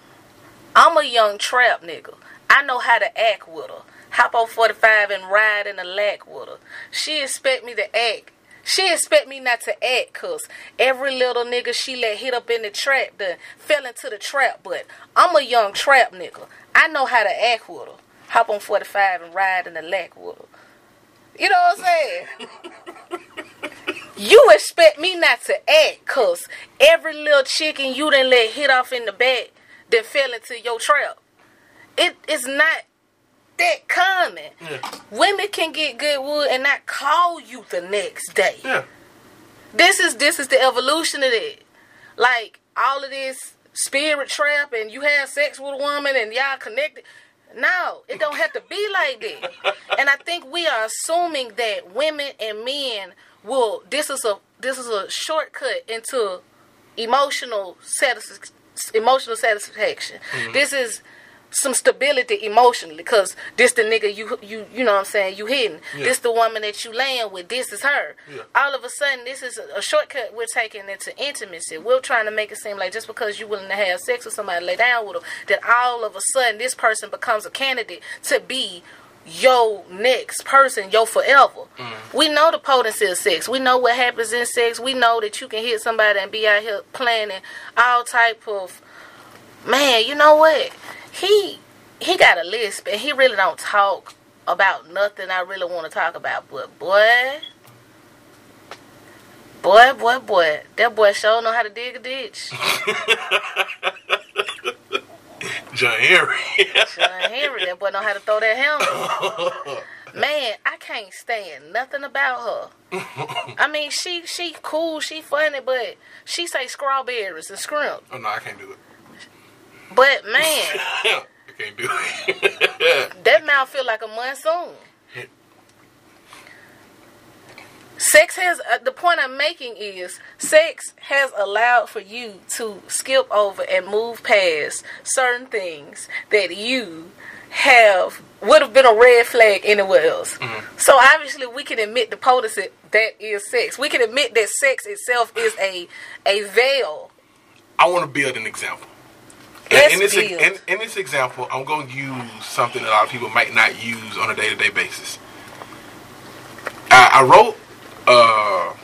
I'm a young trap nigga. I know how to act with her. Hop on 45 and ride in the lack with her. She expect me to act. She expect me not to act cause every little nigga she let hit up in the trap done fell into the trap. But I'm a young trap nigga. I know how to act with her. Hop on 45 and ride in the lack with her. You know what I'm saying? (laughs) you expect me not to act cause every little chicken you done let hit off in the back that fell into your trap. It is not that common. yeah, Women can get good wood and not call you the next day. yeah. This is this is the evolution of it. Like all of this spirit trap and you have sex with a woman and y'all connected. No, it don't have to be like that. (laughs) And I think we are assuming that women and men will this is a this is a shortcut into emotional satis- emotional satisfaction. Mm-hmm. This is some stability emotionally because this the nigga you you you know what I'm saying you hitting Yeah. this the woman that you laying with this is her Yeah. all of a sudden this is a, a shortcut we're taking into intimacy we're trying to make it seem like just because you're willing to have sex with somebody lay down with them that all of a sudden this person becomes a candidate to be your next person your forever mm. we know the potency of sex we know what happens in sex we know that you can hit somebody and be out here planning all type of man, you know what? He he got a lisp and he really don't talk about nothing I really want to talk about. But boy, boy, boy, boy, that boy sure know how to dig a ditch. (laughs) John Henry. John Henry, that boy know how to throw that helmet. (laughs) Man, I can't stand nothing about her. I mean, she she cool, she funny, but she say strawberries and scrimp. oh no, I can't do it. But man, (laughs) I can't do it. (laughs) that mouth feel like a monsoon. Sex has uh, the point I'm making is sex has allowed for you to skip over and move past certain things that you have would have been a red flag anywhere else. So obviously we can admit the potency that is sex. We can admit that sex itself is a a veil. I want to build an example. Let's in this in, in this example, I'm going to use something that a lot of people might not use on a day to day basis. I, I wrote. Uh,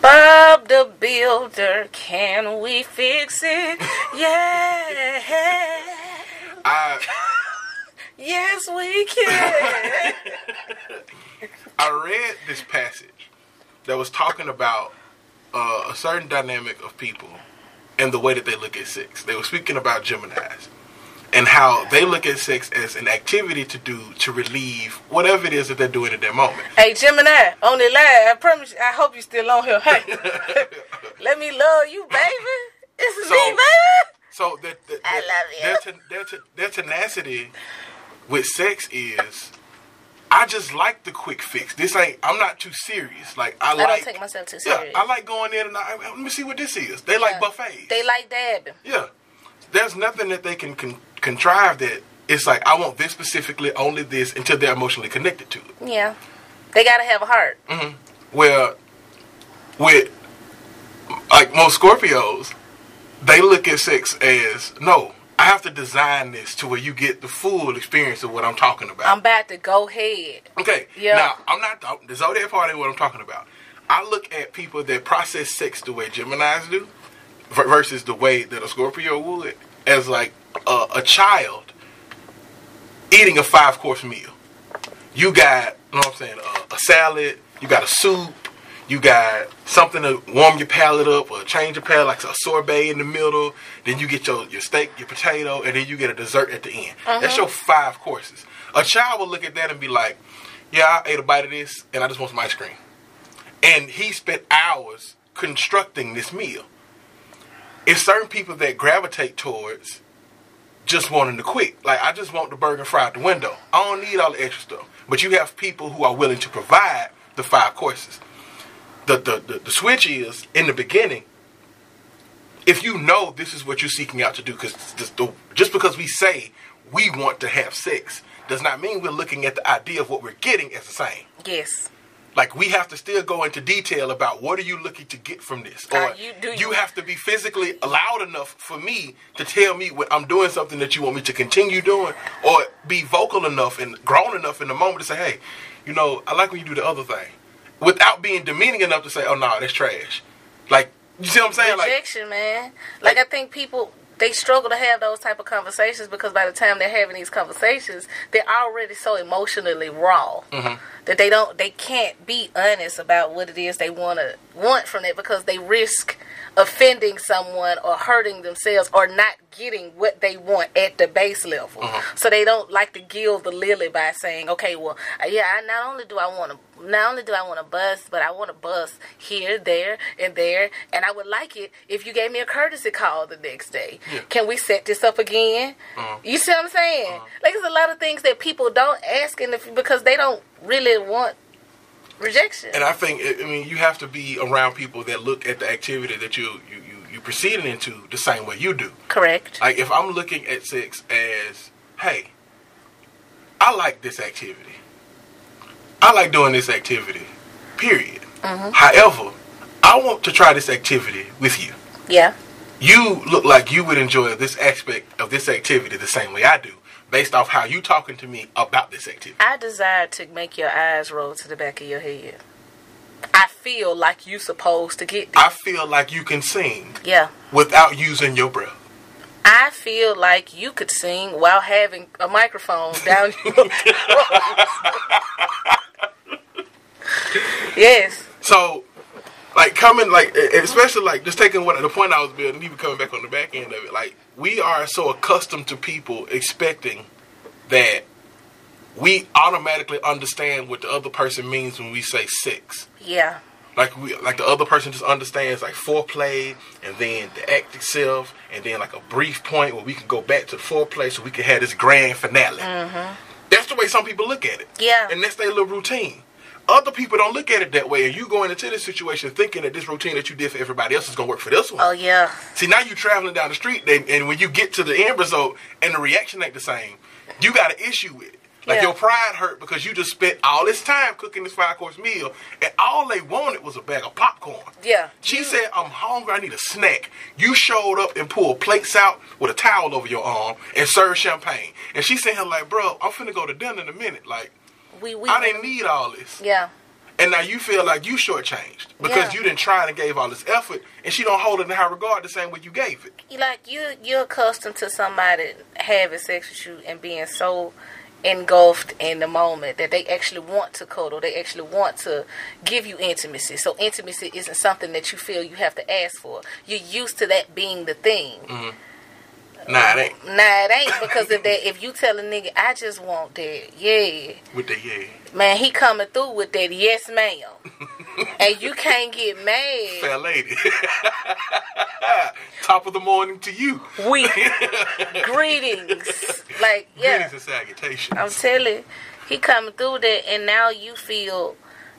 Bob the Builder, can we fix it? Yeah. I (laughs) Yes, we can. (laughs) I read this passage that was talking about uh, a certain dynamic of people and the way that they look at sex. They were speaking about Gemini's and how they look at sex as an activity to do to relieve whatever it is that they're doing at that moment. hey, Gemini, on the line, I promise you, I hope you still on here. Hey, (laughs) let me love you, baby. It's So- me, baby. So the, the, I love you. Their, ten- their, ten- their tenacity with sex is, I just like the quick fix. This ain't. I'm not too serious. Like I I like. don't take myself too serious. yeah. I like going in and I, let me see what this is. They like Yeah. buffets. They like dabbing. Yeah. There's nothing that they can con- contrive that it's like, I want this specifically, only this, until they're emotionally connected to it. Yeah. They gotta have a heart. Mhm. Well, with, like most Scorpios, they look at sex as, no, I have to design this to where you get the full experience of what I'm talking about. I'm about to go ahead. Okay. Yeah. Now, I'm not the zodiac part ain't what I'm talking about. I look at people that process sex the way Gemini's do ver- versus the way that a Scorpio would as like a, a child eating a five course meal. You got, you know what I'm saying, a, a salad, you got a soup, you got something to warm your palate up or change your palate, like a sorbet in the middle. Then you get your, your steak, your potato, and then you get a dessert at the end. That's uh-huh. your five courses. A child will look at that and be like, yeah, I ate a bite of this and I just want some ice cream. And he spent hours constructing this meal. It's certain people that gravitate towards just wanting to quit. Like, I just want the burger fry out the window. I don't need all the extra stuff. But you have people who are willing to provide the five courses. The, the, the, the switch is, in the beginning, if you know this is what you're seeking out to do, because just because we say we want to have sex does not mean we're looking at the idea of what we're getting as the same. Yes. Like we have to still go into detail about what are you looking to get from this, or Uh, you- you you- have to be physically loud enough for me to tell me when I'm doing something that you want me to continue doing, or be vocal enough and grown enough in the moment to say, hey, you know, I like when you do the other thing, without being demeaning enough to say, oh no, that's trash. Like you see what I'm saying? Like Rejection, man. Like I think people they struggle to have those type of conversations because by the time they're having these conversations, they're already so emotionally raw Mm-hmm. That they don't they can't be honest about what it is they want to want from it because they risk offending someone or hurting themselves or not getting what they want at the base level. Mm-hmm. So they don't like to gild the lily by saying, "Okay, well, yeah, I, not only do I want to not only do I want to bust, but I want to bust here, there, and there, and I would like it if you gave me a courtesy call the next day. Yeah. Can we set this up again? You see what I'm saying? Like, there's a lot of things that people don't ask in the, because they don't really want rejection. And I think, I mean, you have to be around people that look at the activity that you you you you proceeding into the same way you do. Correct. Like if I'm looking at sex as, hey, I like this activity. I like doing this activity. Period. Mm-hmm. However, I want to try this activity with you. yeah. You look like you would enjoy this aspect of this activity the same way I do, based off how you talking to me about this activity. I desire to make your eyes roll to the back of your head. I feel like you supposed to get this. I feel like you can sing yeah. without using your breath. I feel like you could sing while having a microphone (laughs) down your throat. (laughs) yes. So, like coming like especially like just taking what the point I was building, even coming back on the back end of it. Like we are so accustomed to people expecting that we automatically understand what the other person means when we say sex. Yeah. Like we, like the other person just understands like foreplay, and then the act itself, and then like a brief point where we can go back to the foreplay, so we can have this grand finale. Mm-hmm. That's the way some people look at it. Yeah. and that's their little routine. Other people don't look at it that way, and you going into this situation thinking that this routine that you did for everybody else is gonna work for this one. Oh yeah. See, now you're traveling down the street, and, and when you get to the end result, and the reaction ain't the same, you got an issue with it. Like Yeah. your pride hurt because you just spent all this time cooking this five course meal, and all they wanted was a bag of popcorn. Yeah. She said, "I'm hungry. I need a snack." You showed up and pulled plates out with a towel over your arm and served champagne. And she said, "Him "Like, bro, I'm finna go to dinner in a minute. Like, We we. I didn't need all this." Yeah. And now you feel like you shortchanged because Yeah. you didn't try and gave all this effort, and she don't hold it in high regard the same way you gave it. You like you you're accustomed to somebody having sex with you and being so engulfed in the moment that they actually want to cuddle they actually want to give you intimacy so intimacy isn't something that you feel you have to ask for you're used to that being the thing mm-hmm. Nah, it ain't. nah it ain't because of that if you tell a nigga i just want that yeah With the yeah. man he coming through with that yes ma'am (laughs) and you can't get mad Fair lady. (laughs) Top of the morning to you. we (laughs) greetings like yeah Greetings and salutations. I'm telling, he coming through that, and now you feel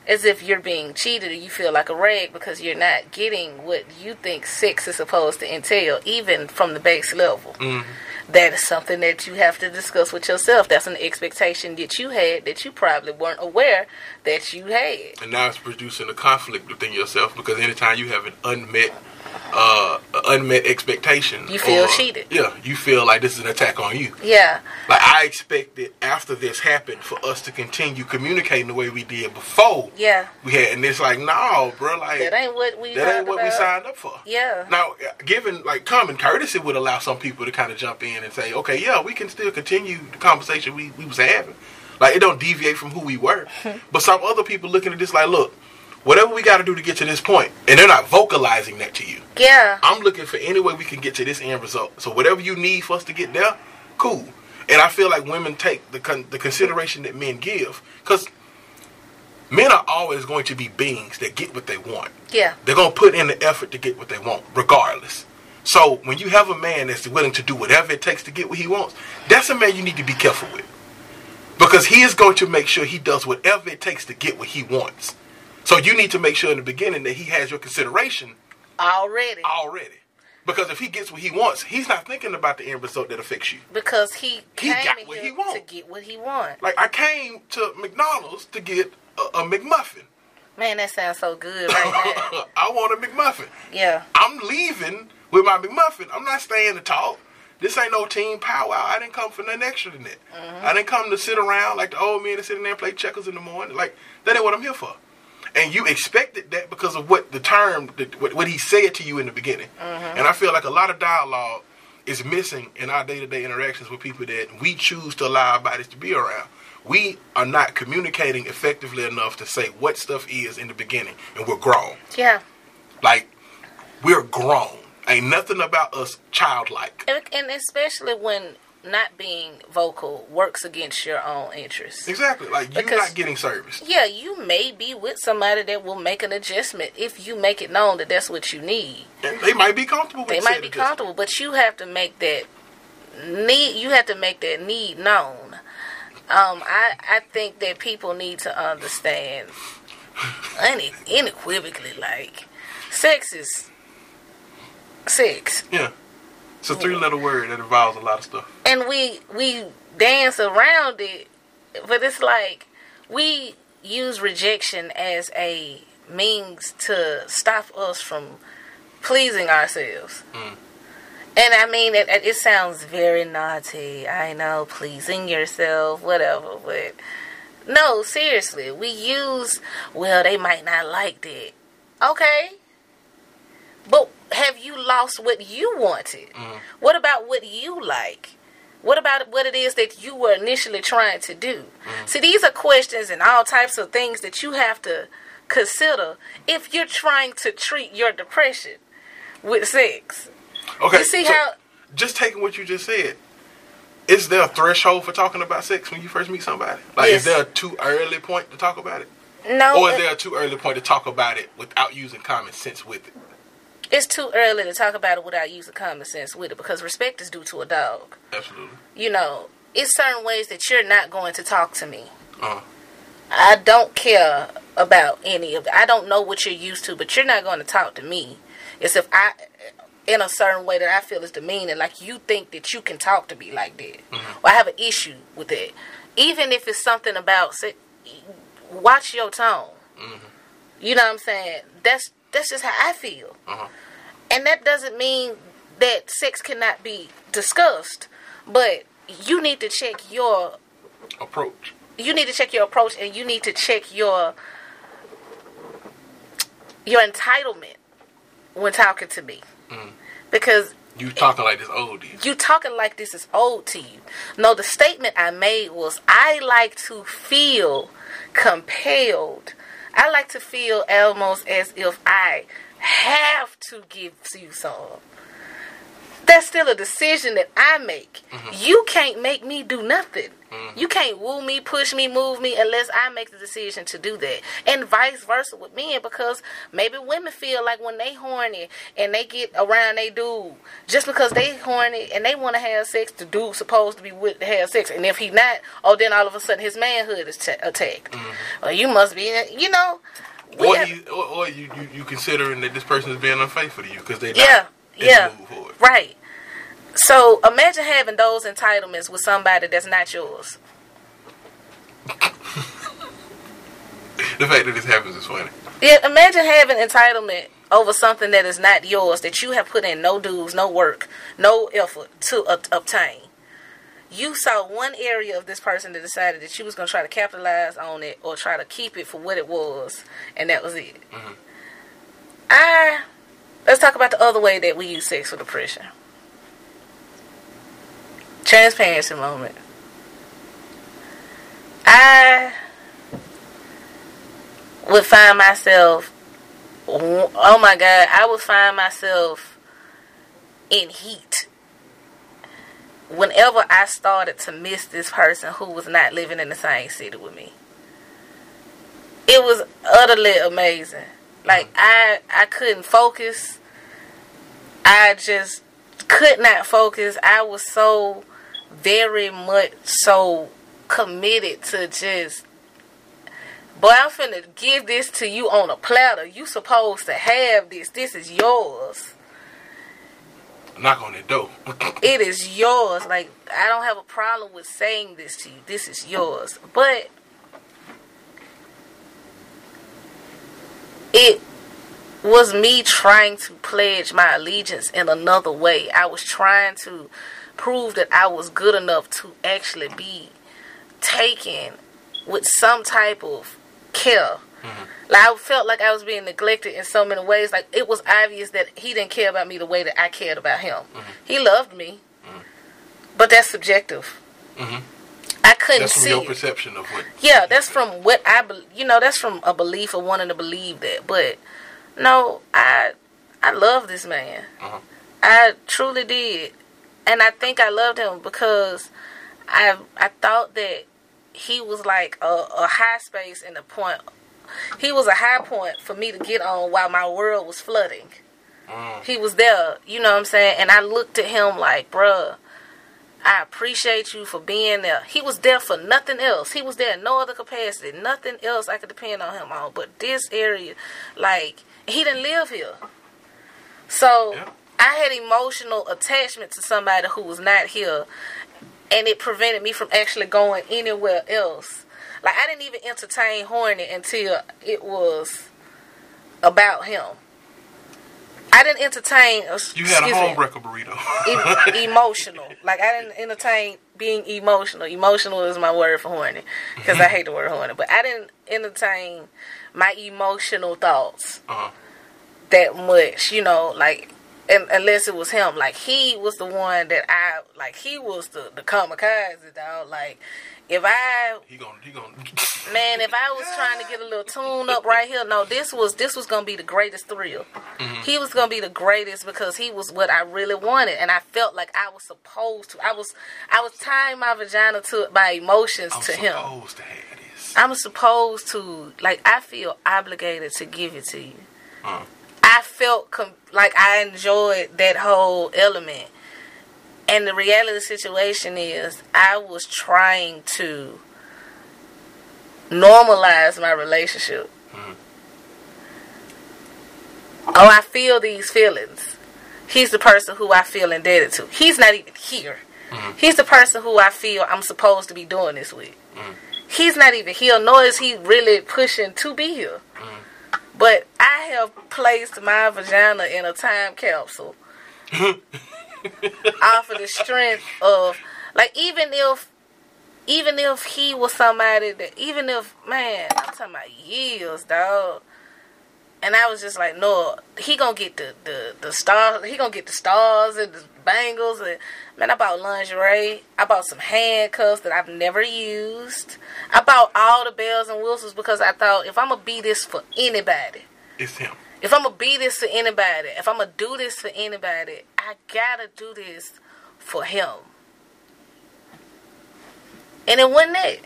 as if you're being cheated, or you feel like a rag because you're not getting what you think sex is supposed to entail, even from the base level. Mm-hmm. That is something that you have to discuss with yourself. That's an expectation that you had that you probably weren't aware that you had. and now it's producing a conflict within yourself because anytime you have an unmet uh unmet expectation You feel or- cheated. yeah you feel like this is an attack on you Yeah, like i expected after this happened for us to continue communicating the way we did before yeah. we had and it's like no bro like That ain't what we. that ain't what we signed up for Yeah. Now, given like common courtesy would allow some people to kind of jump in and say, okay, yeah, we can still continue the conversation we, we was having. Like it don't deviate from who we were. (laughs) but some other people looking at this like, look, whatever we got to do to get to this point, and they're not vocalizing that to you. Yeah. I'm looking for any way we can get to this end result. So whatever you need for us to get there, cool. And I feel like women take the con- the consideration that men give because men are always going to be beings that get what they want. Yeah. They're gonna put in the effort to get what they want, regardless. So when you have a man that's willing to do whatever it takes to get what he wants, that's a man you need to be careful with. Because he is going to make sure he does whatever it takes to get what he wants. So you need to make sure in the beginning that he has your consideration Already. already. Because if he gets what he wants, he's not thinking about the end result that affects you. Because he came got what he want. to get what he wants. Like I came to McDonald's to get a, a McMuffin. Man, that sounds so good (laughs) right now. I want a McMuffin. yeah. I'm leaving with my McMuffin. I'm not staying to talk. This ain't no team powwow. I didn't come for nothing extra than that. Mm-hmm. I didn't come to sit around like the old men that sit in there and play checkers in the morning. Like that ain't what I'm here for. And you expected that because of what the term, that- what, what he said to you in the beginning. Mm-hmm. And I feel like a lot of dialogue is missing in our day-to-day interactions with people that we choose to allow our bodies to be around. We are not communicating effectively enough to say what stuff is in the beginning, and we're grown. Yeah. Like we're grown. Ain't nothing about us childlike. And, and especially when not being vocal works against your own interests. Exactly. Like you're not getting service. Yeah, you may be with somebody that will make an adjustment if you make it known that that's what you need. And they might be comfortable with They might be adjustment. comfortable, but you have to make that need. You have to make that need known. Um, I I think that people need to understand (laughs) une- unequivocally, like sex is sex. Yeah. It's a three letter word that involves a lot of stuff. and we we dance around it, but it's like we use rejection as a means to stop us from pleasing ourselves. Mm. And I mean, it, it sounds very naughty. I know, pleasing yourself, whatever. But no, seriously, we use, well, they might not like that. Okay. But have you lost what you wanted? Mm. What about what you like? What about what it is that you were initially trying to do? Mm. See, these are questions and all types of things that you have to consider if you're trying to treat your depression with sex. Okay. You see so how- Just taking what you just said. Is there a threshold for talking about sex when you first meet somebody? Like, Yes. is there a too early point to talk about it, No, or is there a too early point to talk about it without using common sense with it? It's too early to talk about it without using common sense with it because respect is due to a dog. Absolutely. You know, it's certain ways that you're not going to talk to me. Uh, I don't care about any of it. I don't know what you're used to, but you're not going to talk to me. It's if I, in a certain way that I feel is demeaning, like you think that you can talk to me like that. Well, I have an issue with that. Even if it's something about, say, watch your tone. Mm-hmm. You know what I'm saying? That's that's just how I feel. Uh-huh. And that doesn't mean that sex cannot be discussed, but you need to check your approach. you need to check your approach and you need to check your your entitlement when talking to me because You talking like this oldie. you talking like this is old to you no the statement i made was i like to feel compelled i like to feel almost as if i have to give you some that's still a decision that I make. Mm-hmm. You can't make me do nothing. Mm-hmm. You can't woo me, push me, move me unless I make the decision to do that. And vice versa with men because maybe women feel like when they horny and they get around they dude, just because they horny and they want to have sex, the dude supposed to be with to have sex. And if he not, oh then all of a sudden his manhood is ta attacked. Mm-hmm. Well, you must be, you know. Or, have- he, or, or you, you you considering that this person is being unfaithful to you because they Yeah, in yeah, right. So imagine having those entitlements with somebody that's not yours. (laughs) The fact that this happens is funny. Yeah, imagine having entitlement over something that is not yours that you have put in no dues, no work, no effort to uh, obtain. You saw one area of this person that decided that you was gonna try to capitalize on it or try to keep it for what it was, and that was it. I let's talk about the other way that we use sex for depression. Transparency moment. I would find myself oh my god i would find myself in heat whenever i started to miss this person who was not living in the same city with me it was utterly amazing like i i couldn't focus i just could not focus i was so very much so committed to just Boy, I'm finna give this to you on a platter. You supposed to have this. This is yours. Knock on that door. (laughs) It is yours. Like I don't have a problem with saying this to you. This is yours. But it was me trying to pledge my allegiance in another way. I was trying to prove that I was good enough to actually be taken with some type of care. Mm-hmm. Like I felt like I was being neglected in so many ways. Like it was obvious that he didn't care about me the way that I cared about him. Mm-hmm. He loved me, mm-hmm. but that's subjective. I couldn't That's from see. your perception of what. Yeah, that's from what I, you know, that's from a belief of wanting to believe that. But no, I, I love this man. Uh-huh. I truly did, and I think I loved him because I, I thought that he was like a, a high space and a point. He was a high point for me to get on while my world was flooding. Mm. He was there, you know what I'm saying? And I looked at him like, bruh, I appreciate you for being there. He was there for nothing else. He was there in no other capacity. Nothing else I could depend on him on. But this area, like, he didn't live here. So Yeah. I had emotional attachment to somebody who was not here. And it prevented me from actually going anywhere else. Like, I didn't even entertain horny until it was about him. I didn't entertain. You had a homewrecker burrito. e- (laughs) emotional. Like I didn't entertain being emotional. Emotional is my word for horny because I hate the word horny. But I didn't entertain my emotional thoughts uh-huh. that much. You know, like and, unless it was him. Like he was the one that I like. He was the the kamikaze dog. Like if I He gonna he gonna. man, if I was trying to get a little tune up right here, no, this was this was gonna be the greatest thrill. He was gonna be the greatest because he was what I really wanted, and I felt like I was supposed to. I was I was tying my vagina to my emotions I'm to him. supposed to have this. I'm supposed to like I feel obligated to give it to you. Mm. I felt com- like I enjoyed that whole element. And the reality of the situation is I was trying to normalize my relationship. Mhm. Oh, I feel these feelings. He's the person who I feel indebted to. He's not even here. Mhm. He's the person who I feel I'm supposed to be doing this with. Mhm. He's not even here, nor is he really pushing to be here. But I have placed my vagina in a time capsule (laughs) off of the strength of, like, even if, even if he was somebody that, even if, man, I'm talking about years, dog. And I was just like, no, he gonna get the the the stars. He gonna get the stars and the bangles. And man, I bought lingerie. I bought some handcuffs that I've never used. I bought all the bells and whistles because I thought if I'm gonna be this for anybody, It's him. If I'm gonna be this for anybody, if I'm gonna do this for anybody, I gotta do this for him. And it wasn't that.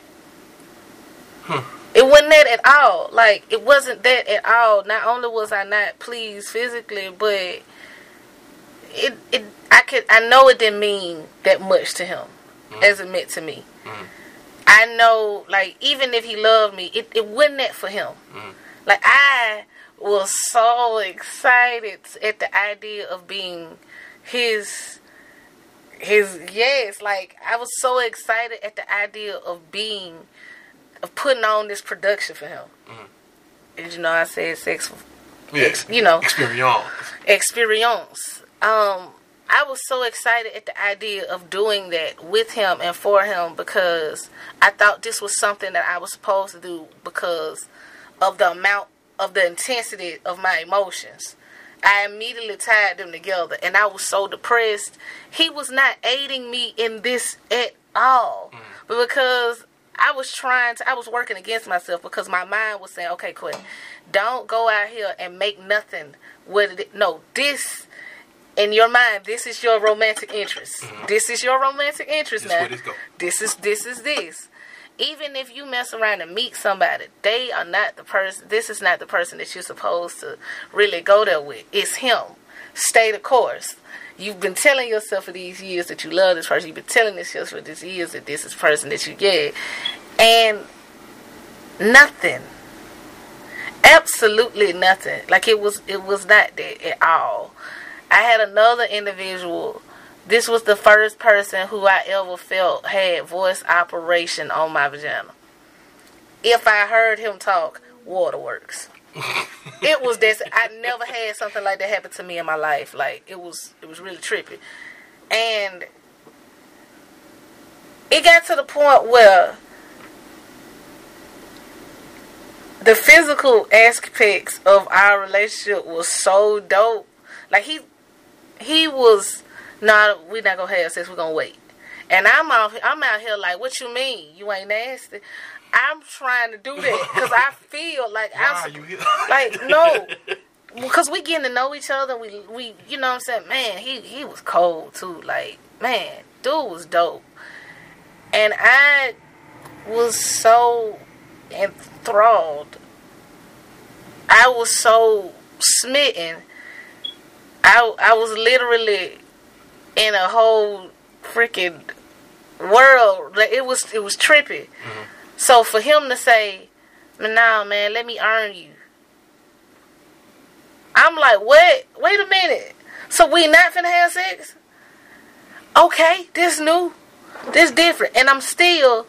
Hmm. It wasn't that at all. Like it wasn't that at all. Not only was I not pleased physically, but it it I could I know it didn't mean that much to him hmm. as it meant to me. Hmm. I know like even if he loved me, it, it wasn't that for him. Like I was so excited at the idea of being his his yes, like I was so excited at the idea of being of putting on this production for him. And you know I said sex Yeah. Ex- you know. Experience. experience. Um, I was so excited at the idea of doing that with him and for him because I thought this was something that I was supposed to do because of the amount of the intensity of my emotions. I immediately tied them together and I was so depressed. He was not aiding me in this at all. Mm. But because I was trying to, I was working against myself because my mind was saying, okay, Quinn, don't go out here and make nothing with it No, this, in your mind, this is your romantic interest. Mm-hmm. This is your romantic interest This now. where this go. This is, this is this. Even if you mess around and meet somebody, they are not the person, this is not the person that you're supposed to really go there with. It's him. Stay the course. You've been telling yourself for these years that you love this person. You've been telling yourself for these years that this is the person that you get. And nothing. Absolutely nothing. Like it was it was not that at all. I had another individual. This was the first person who I ever felt had voice operation on my vagina. If I heard him talk, waterworks. (laughs) it was this I never had something like that happen to me in my life. Like it was it was really trippy. And it got to the point where the physical aspects of our relationship was so dope. Like he he was not we not gonna have sex, we're gonna wait. And I'm out I'm out here like, what you mean? You ain't nasty? I'm trying to do that because I (laughs) feel like I'm you (laughs) like no (laughs) because we getting to know each other we we you know what i'm saying man he he was cold too like man dude was dope and i was so enthralled i was so smitten i i was literally in a whole freaking world like it was it was trippy mm-hmm. so for him to say nah man let me earn you I'm like, what? Wait a minute. So we not finna have sex? Okay, this new, this different, and I'm still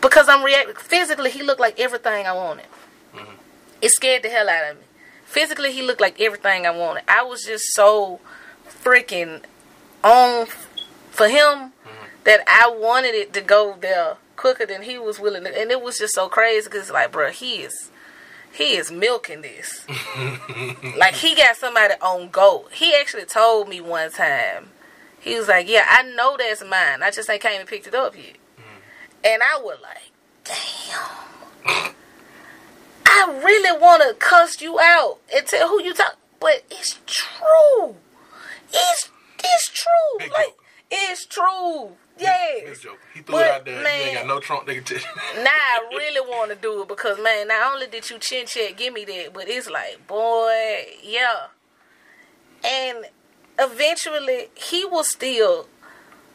because I'm reacting physically. He looked like everything I wanted. Mm-hmm. It scared the hell out of me. Physically, he looked like everything I wanted. I was just so freaking on for him mm-hmm. that I wanted it to go there quicker than he was willing to, and it was just so crazy because like, bro, he is he is milking this. (laughs) like he got somebody on go. He actually told me one time. He was like, "Yeah, I know that's mine. I just ain't came and picked it up yet." Mm-hmm. And I was like, "Damn." I really want to cuss you out and tell who you talk, but it's true. It's it's true. Big like joke. it's true. Yes. Joke. He threw But, it out there. You man- ain't got no trunk can tell. Now I really want to do it because man, not only did you chin check give me that, but it's like, boy, yeah. And eventually he was still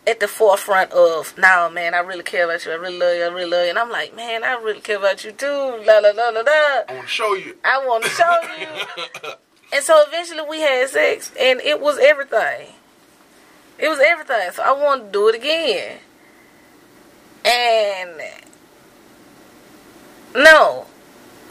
at the forefront of, nah, man, I really care about you. I really love you. I really love you. And I'm like, man, I really care about you too. La la la la la. I want to show you. I want to show you. (laughs) and so eventually we had sex, and it was everything. It was everything. So I wanted to do it again. And no,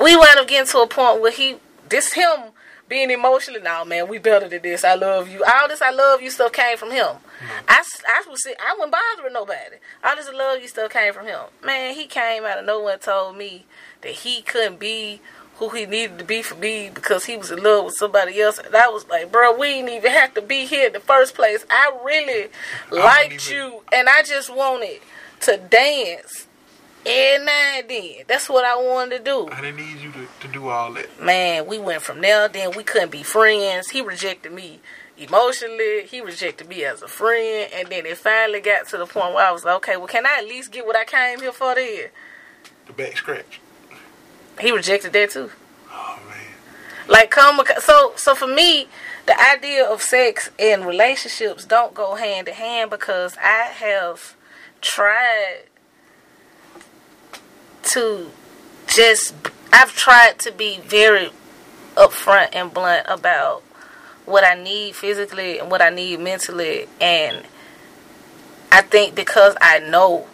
we wound up getting to a point where he, this him being emotional. Now, man, we better than this. I love you. All this I love you stuff came from him. Mm-hmm. I, I was I wasn't bothering nobody. All this I love you stuff came from him. Man, he came out of nowhere and told me that he couldn't be who he needed to be for me because he was in love with somebody else. And I was like, bro, we didn't even have to be here in the first place. I really liked you, and I just wanted to dance. And I did. That's what I wanted to do. I didn't need you to, to do all that. Man, we went from there, then we couldn't be friends. He rejected me emotionally. He rejected me as a friend. And then it finally got to the point where I was like, okay, well, can I at least get what I came here for then? The back scratch. He rejected that too. Oh man. Like come so so for me, the idea of sex and relationships don't go hand in hand because I have tried to just I've tried to be very upfront and blunt about what I need physically and what I need mentally and I think because I know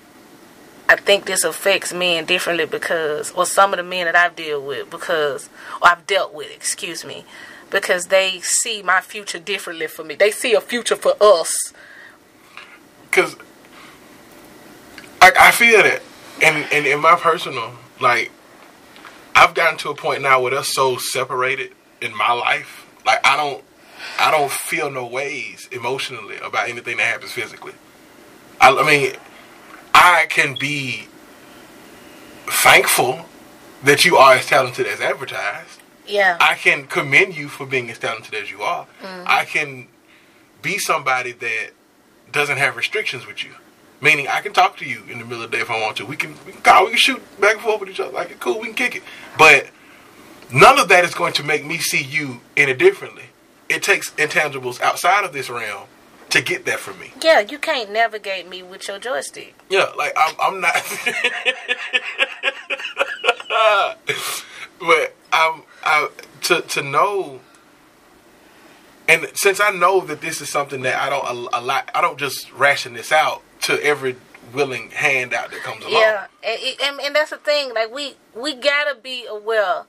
I think this affects men differently because, or some of the men that I've dealt with, because, or I've dealt with, excuse me, because they see my future differently for me. They see a future for us. Cause I, I feel that, and, and in my personal, like, I've gotten to a point now where they're so separated in my life. Like, I don't, I don't feel no ways emotionally about anything that happens physically. I, I mean, I can be thankful that you are as talented as advertised. Yeah. I can commend you for being as talented as you are. Mm. I can be somebody that doesn't have restrictions with you. Meaning, I can talk to you in the middle of the day if I want to. We can, we can call, we can shoot back and forth with each other. Like, cool, we can kick it. But none of that is going to make me see you any differently. It takes intangibles outside of this realm to get that from me. yeah, you can't navigate me with your joystick. Yeah, like I'm, I'm not. (laughs) but I'm, I to to know, and since I know that this is something that I don't a, a lot, I don't just ration this out to every willing handout that comes along. Yeah, and, and and that's the thing. Like we we gotta be aware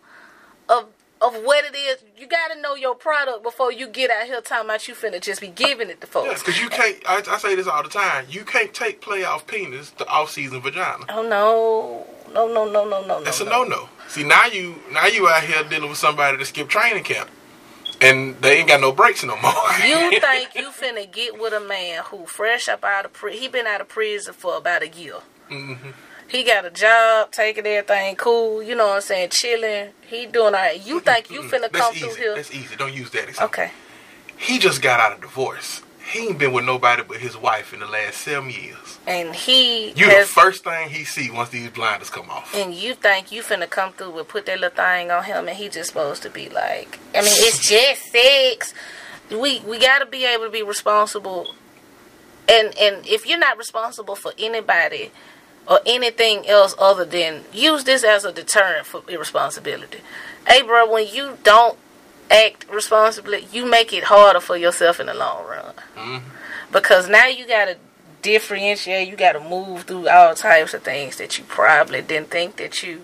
of of what it is. You gotta know your product before you get out here talking about you finna just be giving it to folks. Yes, because you can't. I, I say this all the time. You can't take playoff penis to off season vagina. Oh no, no, no, no, no, no, That's no, a no no. See now you now you out here dealing with somebody that skipped training camp, and they ain't got no breaks no more. (laughs) You (laughs) think you finna get with a man who fresh up out of prison? He been out of prison for about a year. Mm-hmm. He got a job, taking everything cool. You know what I'm saying? Chilling. He doing all right. You think you finna That's come easy. through here? That's easy. Don't use that example. Okay. He just got out of divorce. He ain't been with nobody but his wife in the last seven years. And he You the first thing he see once these blinders come off. and you think you finna come through and put that little thing on him, and he just supposed to be like, I mean, it's (laughs) just sex. We we gotta be able to be responsible, and and if you're not responsible for anybody or anything else other than use this as a deterrent for irresponsibility. Hey, bro, when you don't act responsibly, you make it harder for yourself in the long run mm-hmm. because now you gotta differentiate. You gotta move through all types of things that you probably didn't think that you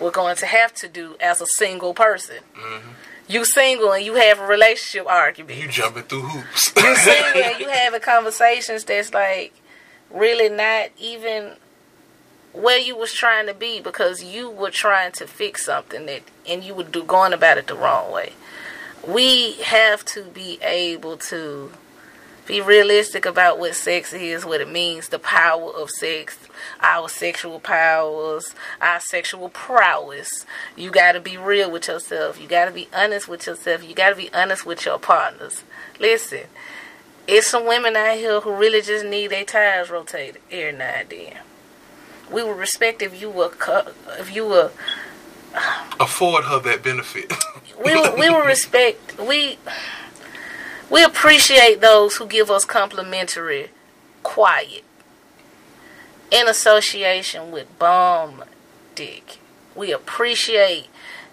were going to have to do as a single person. Mm-hmm. You single and you have a relationship argument. You jumping through hoops. You (laughs) single and you having conversations that's like really not even where you was trying to be because you were trying to fix something that and you were do, going about it the wrong way. We have to be able to be realistic about what sex is, what it means, the power of sex, our sexual powers, our sexual prowess. You got to be real with yourself. You got to be honest with yourself. You got to be honest with your partners. Listen, it's some women out here who really just need their tires rotated every now and then. We would respect if you were if you were afford her that benefit. we would, we would respect we we appreciate those who give us complimentary quiet in association with bomb dick. We appreciate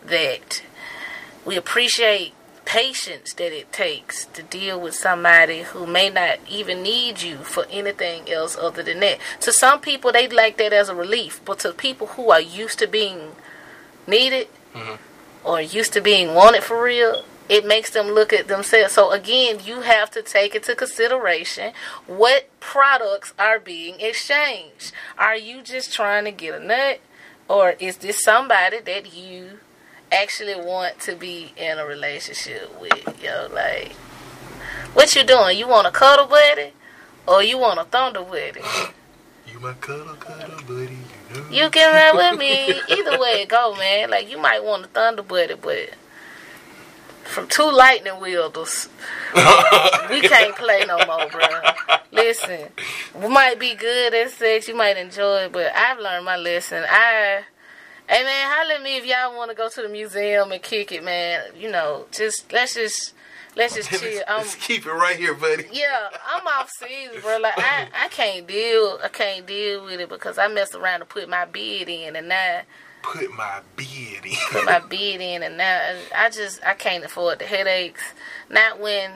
that. We appreciate patience that it takes to deal with somebody who may not even need you for anything else other than that. To some people, they like that as a relief, but to people who are used to being needed mm-hmm. or used to being wanted for real, it makes them look at themselves. So again, you have to take into consideration what products are being exchanged. Are you just trying to get a nut, or is this somebody that you actually want to be in a relationship with? Yo, like, what you doing? You want a cuddle buddy, or you want a thunder buddy? You my cuddle cuddle buddy. You, know. you can ride with me. (laughs) Either way it go, man. Like you might want a thunder buddy, but from two lightning wielders. we (laughs) can't play no more, bro. Listen, we might be good at sex, you might enjoy it, but I've learned my lesson. I, hey man, holler at me if y'all want to go to the museum and kick it, man. You know, just let's just. Let's just chill. Let's keep it right here, buddy. Yeah, I'm off season, bro. Like I, I can't deal, I can't deal with it because I messed around and put my bid in, and now put my bid in. put my bid in, and now I just I can't afford the headaches. Not when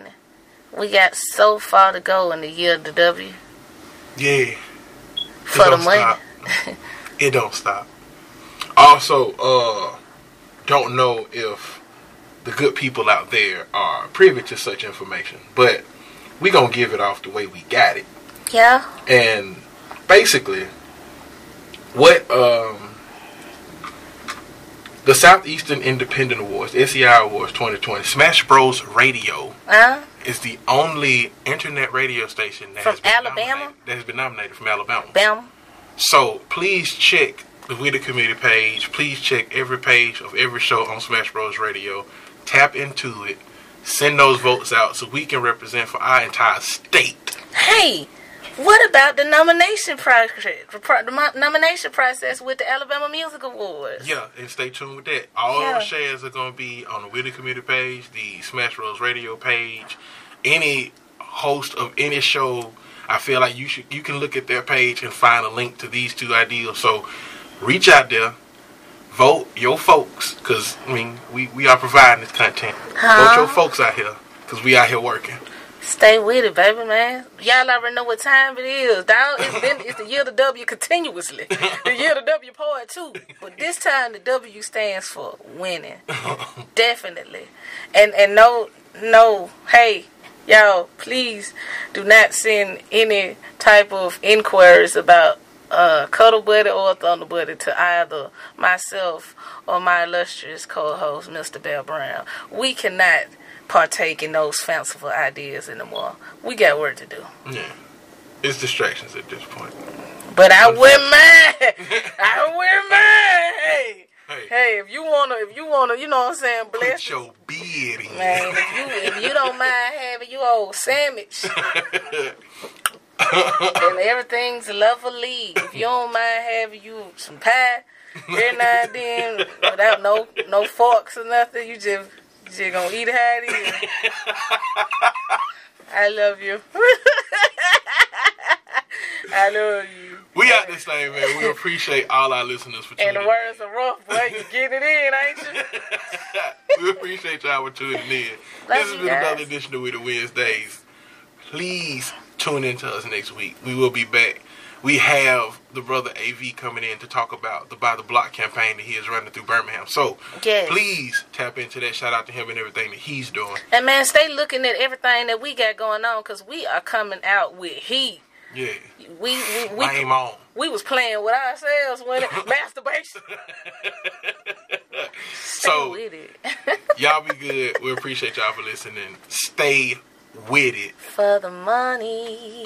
we got so far to go in the year of the W. Yeah. For the money. it don't stop. Also, uh, don't know if the good people out there are privy to such information, but we gonna give it off the way we got it. Yeah. And basically, what um the Southeastern Independent Awards, SEI Awards 2020, Smash Bros. Radio uh-huh. is the only internet radio station that from has been Alabama that has been nominated from Alabama. Bam. So please check the Witty Committee page. Please check every page of every show on Smash Bros. Radio. Tap into it. Send those votes out so we can represent for our entire state. Hey, what about the nomination process? The nomination process with the Alabama Music Awards. Yeah, and stay tuned with that. All yeah. shares are going to be on the Witty Committee page, the Smash Bros Radio page. Any host of any show, I feel like you should you can look at their page and find a link to these two ideals. So reach out there, vote your folks, because I mean we we are providing this content. Huh? Vote your folks out here, because we out here working. Stay with it, baby, man. Y'all already know what time it is, dog. It's been it's the year of the W continuously. The year of the W poet too. But this time the W stands for winning. (laughs) Definitely. And and no no, hey, y'all, please do not send any type of inquiries about uh, Cuddle Buddy or Thunder Buddy to either myself or my illustrious co-host, Mr. Bell Brown. We cannot partake in those fanciful ideas anymore. We got work to do. Yeah. It's distractions at this point. But I wouldn't mind. (laughs) I wouldn't mind. Hey. Hey. if you wanna, if you wanna, you know what I'm saying, bless Put your beard in. Man, if you if you don't mind having your old sandwich, (laughs) and everything's lovely. If you don't mind having you some pie every now and then, without no no forks or nothing, you just just gonna eat how it is. I love you. (laughs) I love you. We out this thing, man. We appreciate all our listeners for tuning in. And the words are rough, boy. You get it in, ain't you? (laughs) we appreciate y'all for tuning in. Love this has been guys. another edition of Witty Wednesdays. Please tune in to us next week. We will be back we have the brother AV coming in to talk about the By the Block campaign that he is running through Birmingham. So yes. please tap into that. Shout out to him and everything that he's doing. And man, stay looking at everything that we got going on because we are coming out with heat. Yeah. We we we, Lame on. we was playing with ourselves when it, (laughs) masturbation. (laughs) So- with it (laughs) Y'all be good. We appreciate y'all for listening. Stay with it. For the money.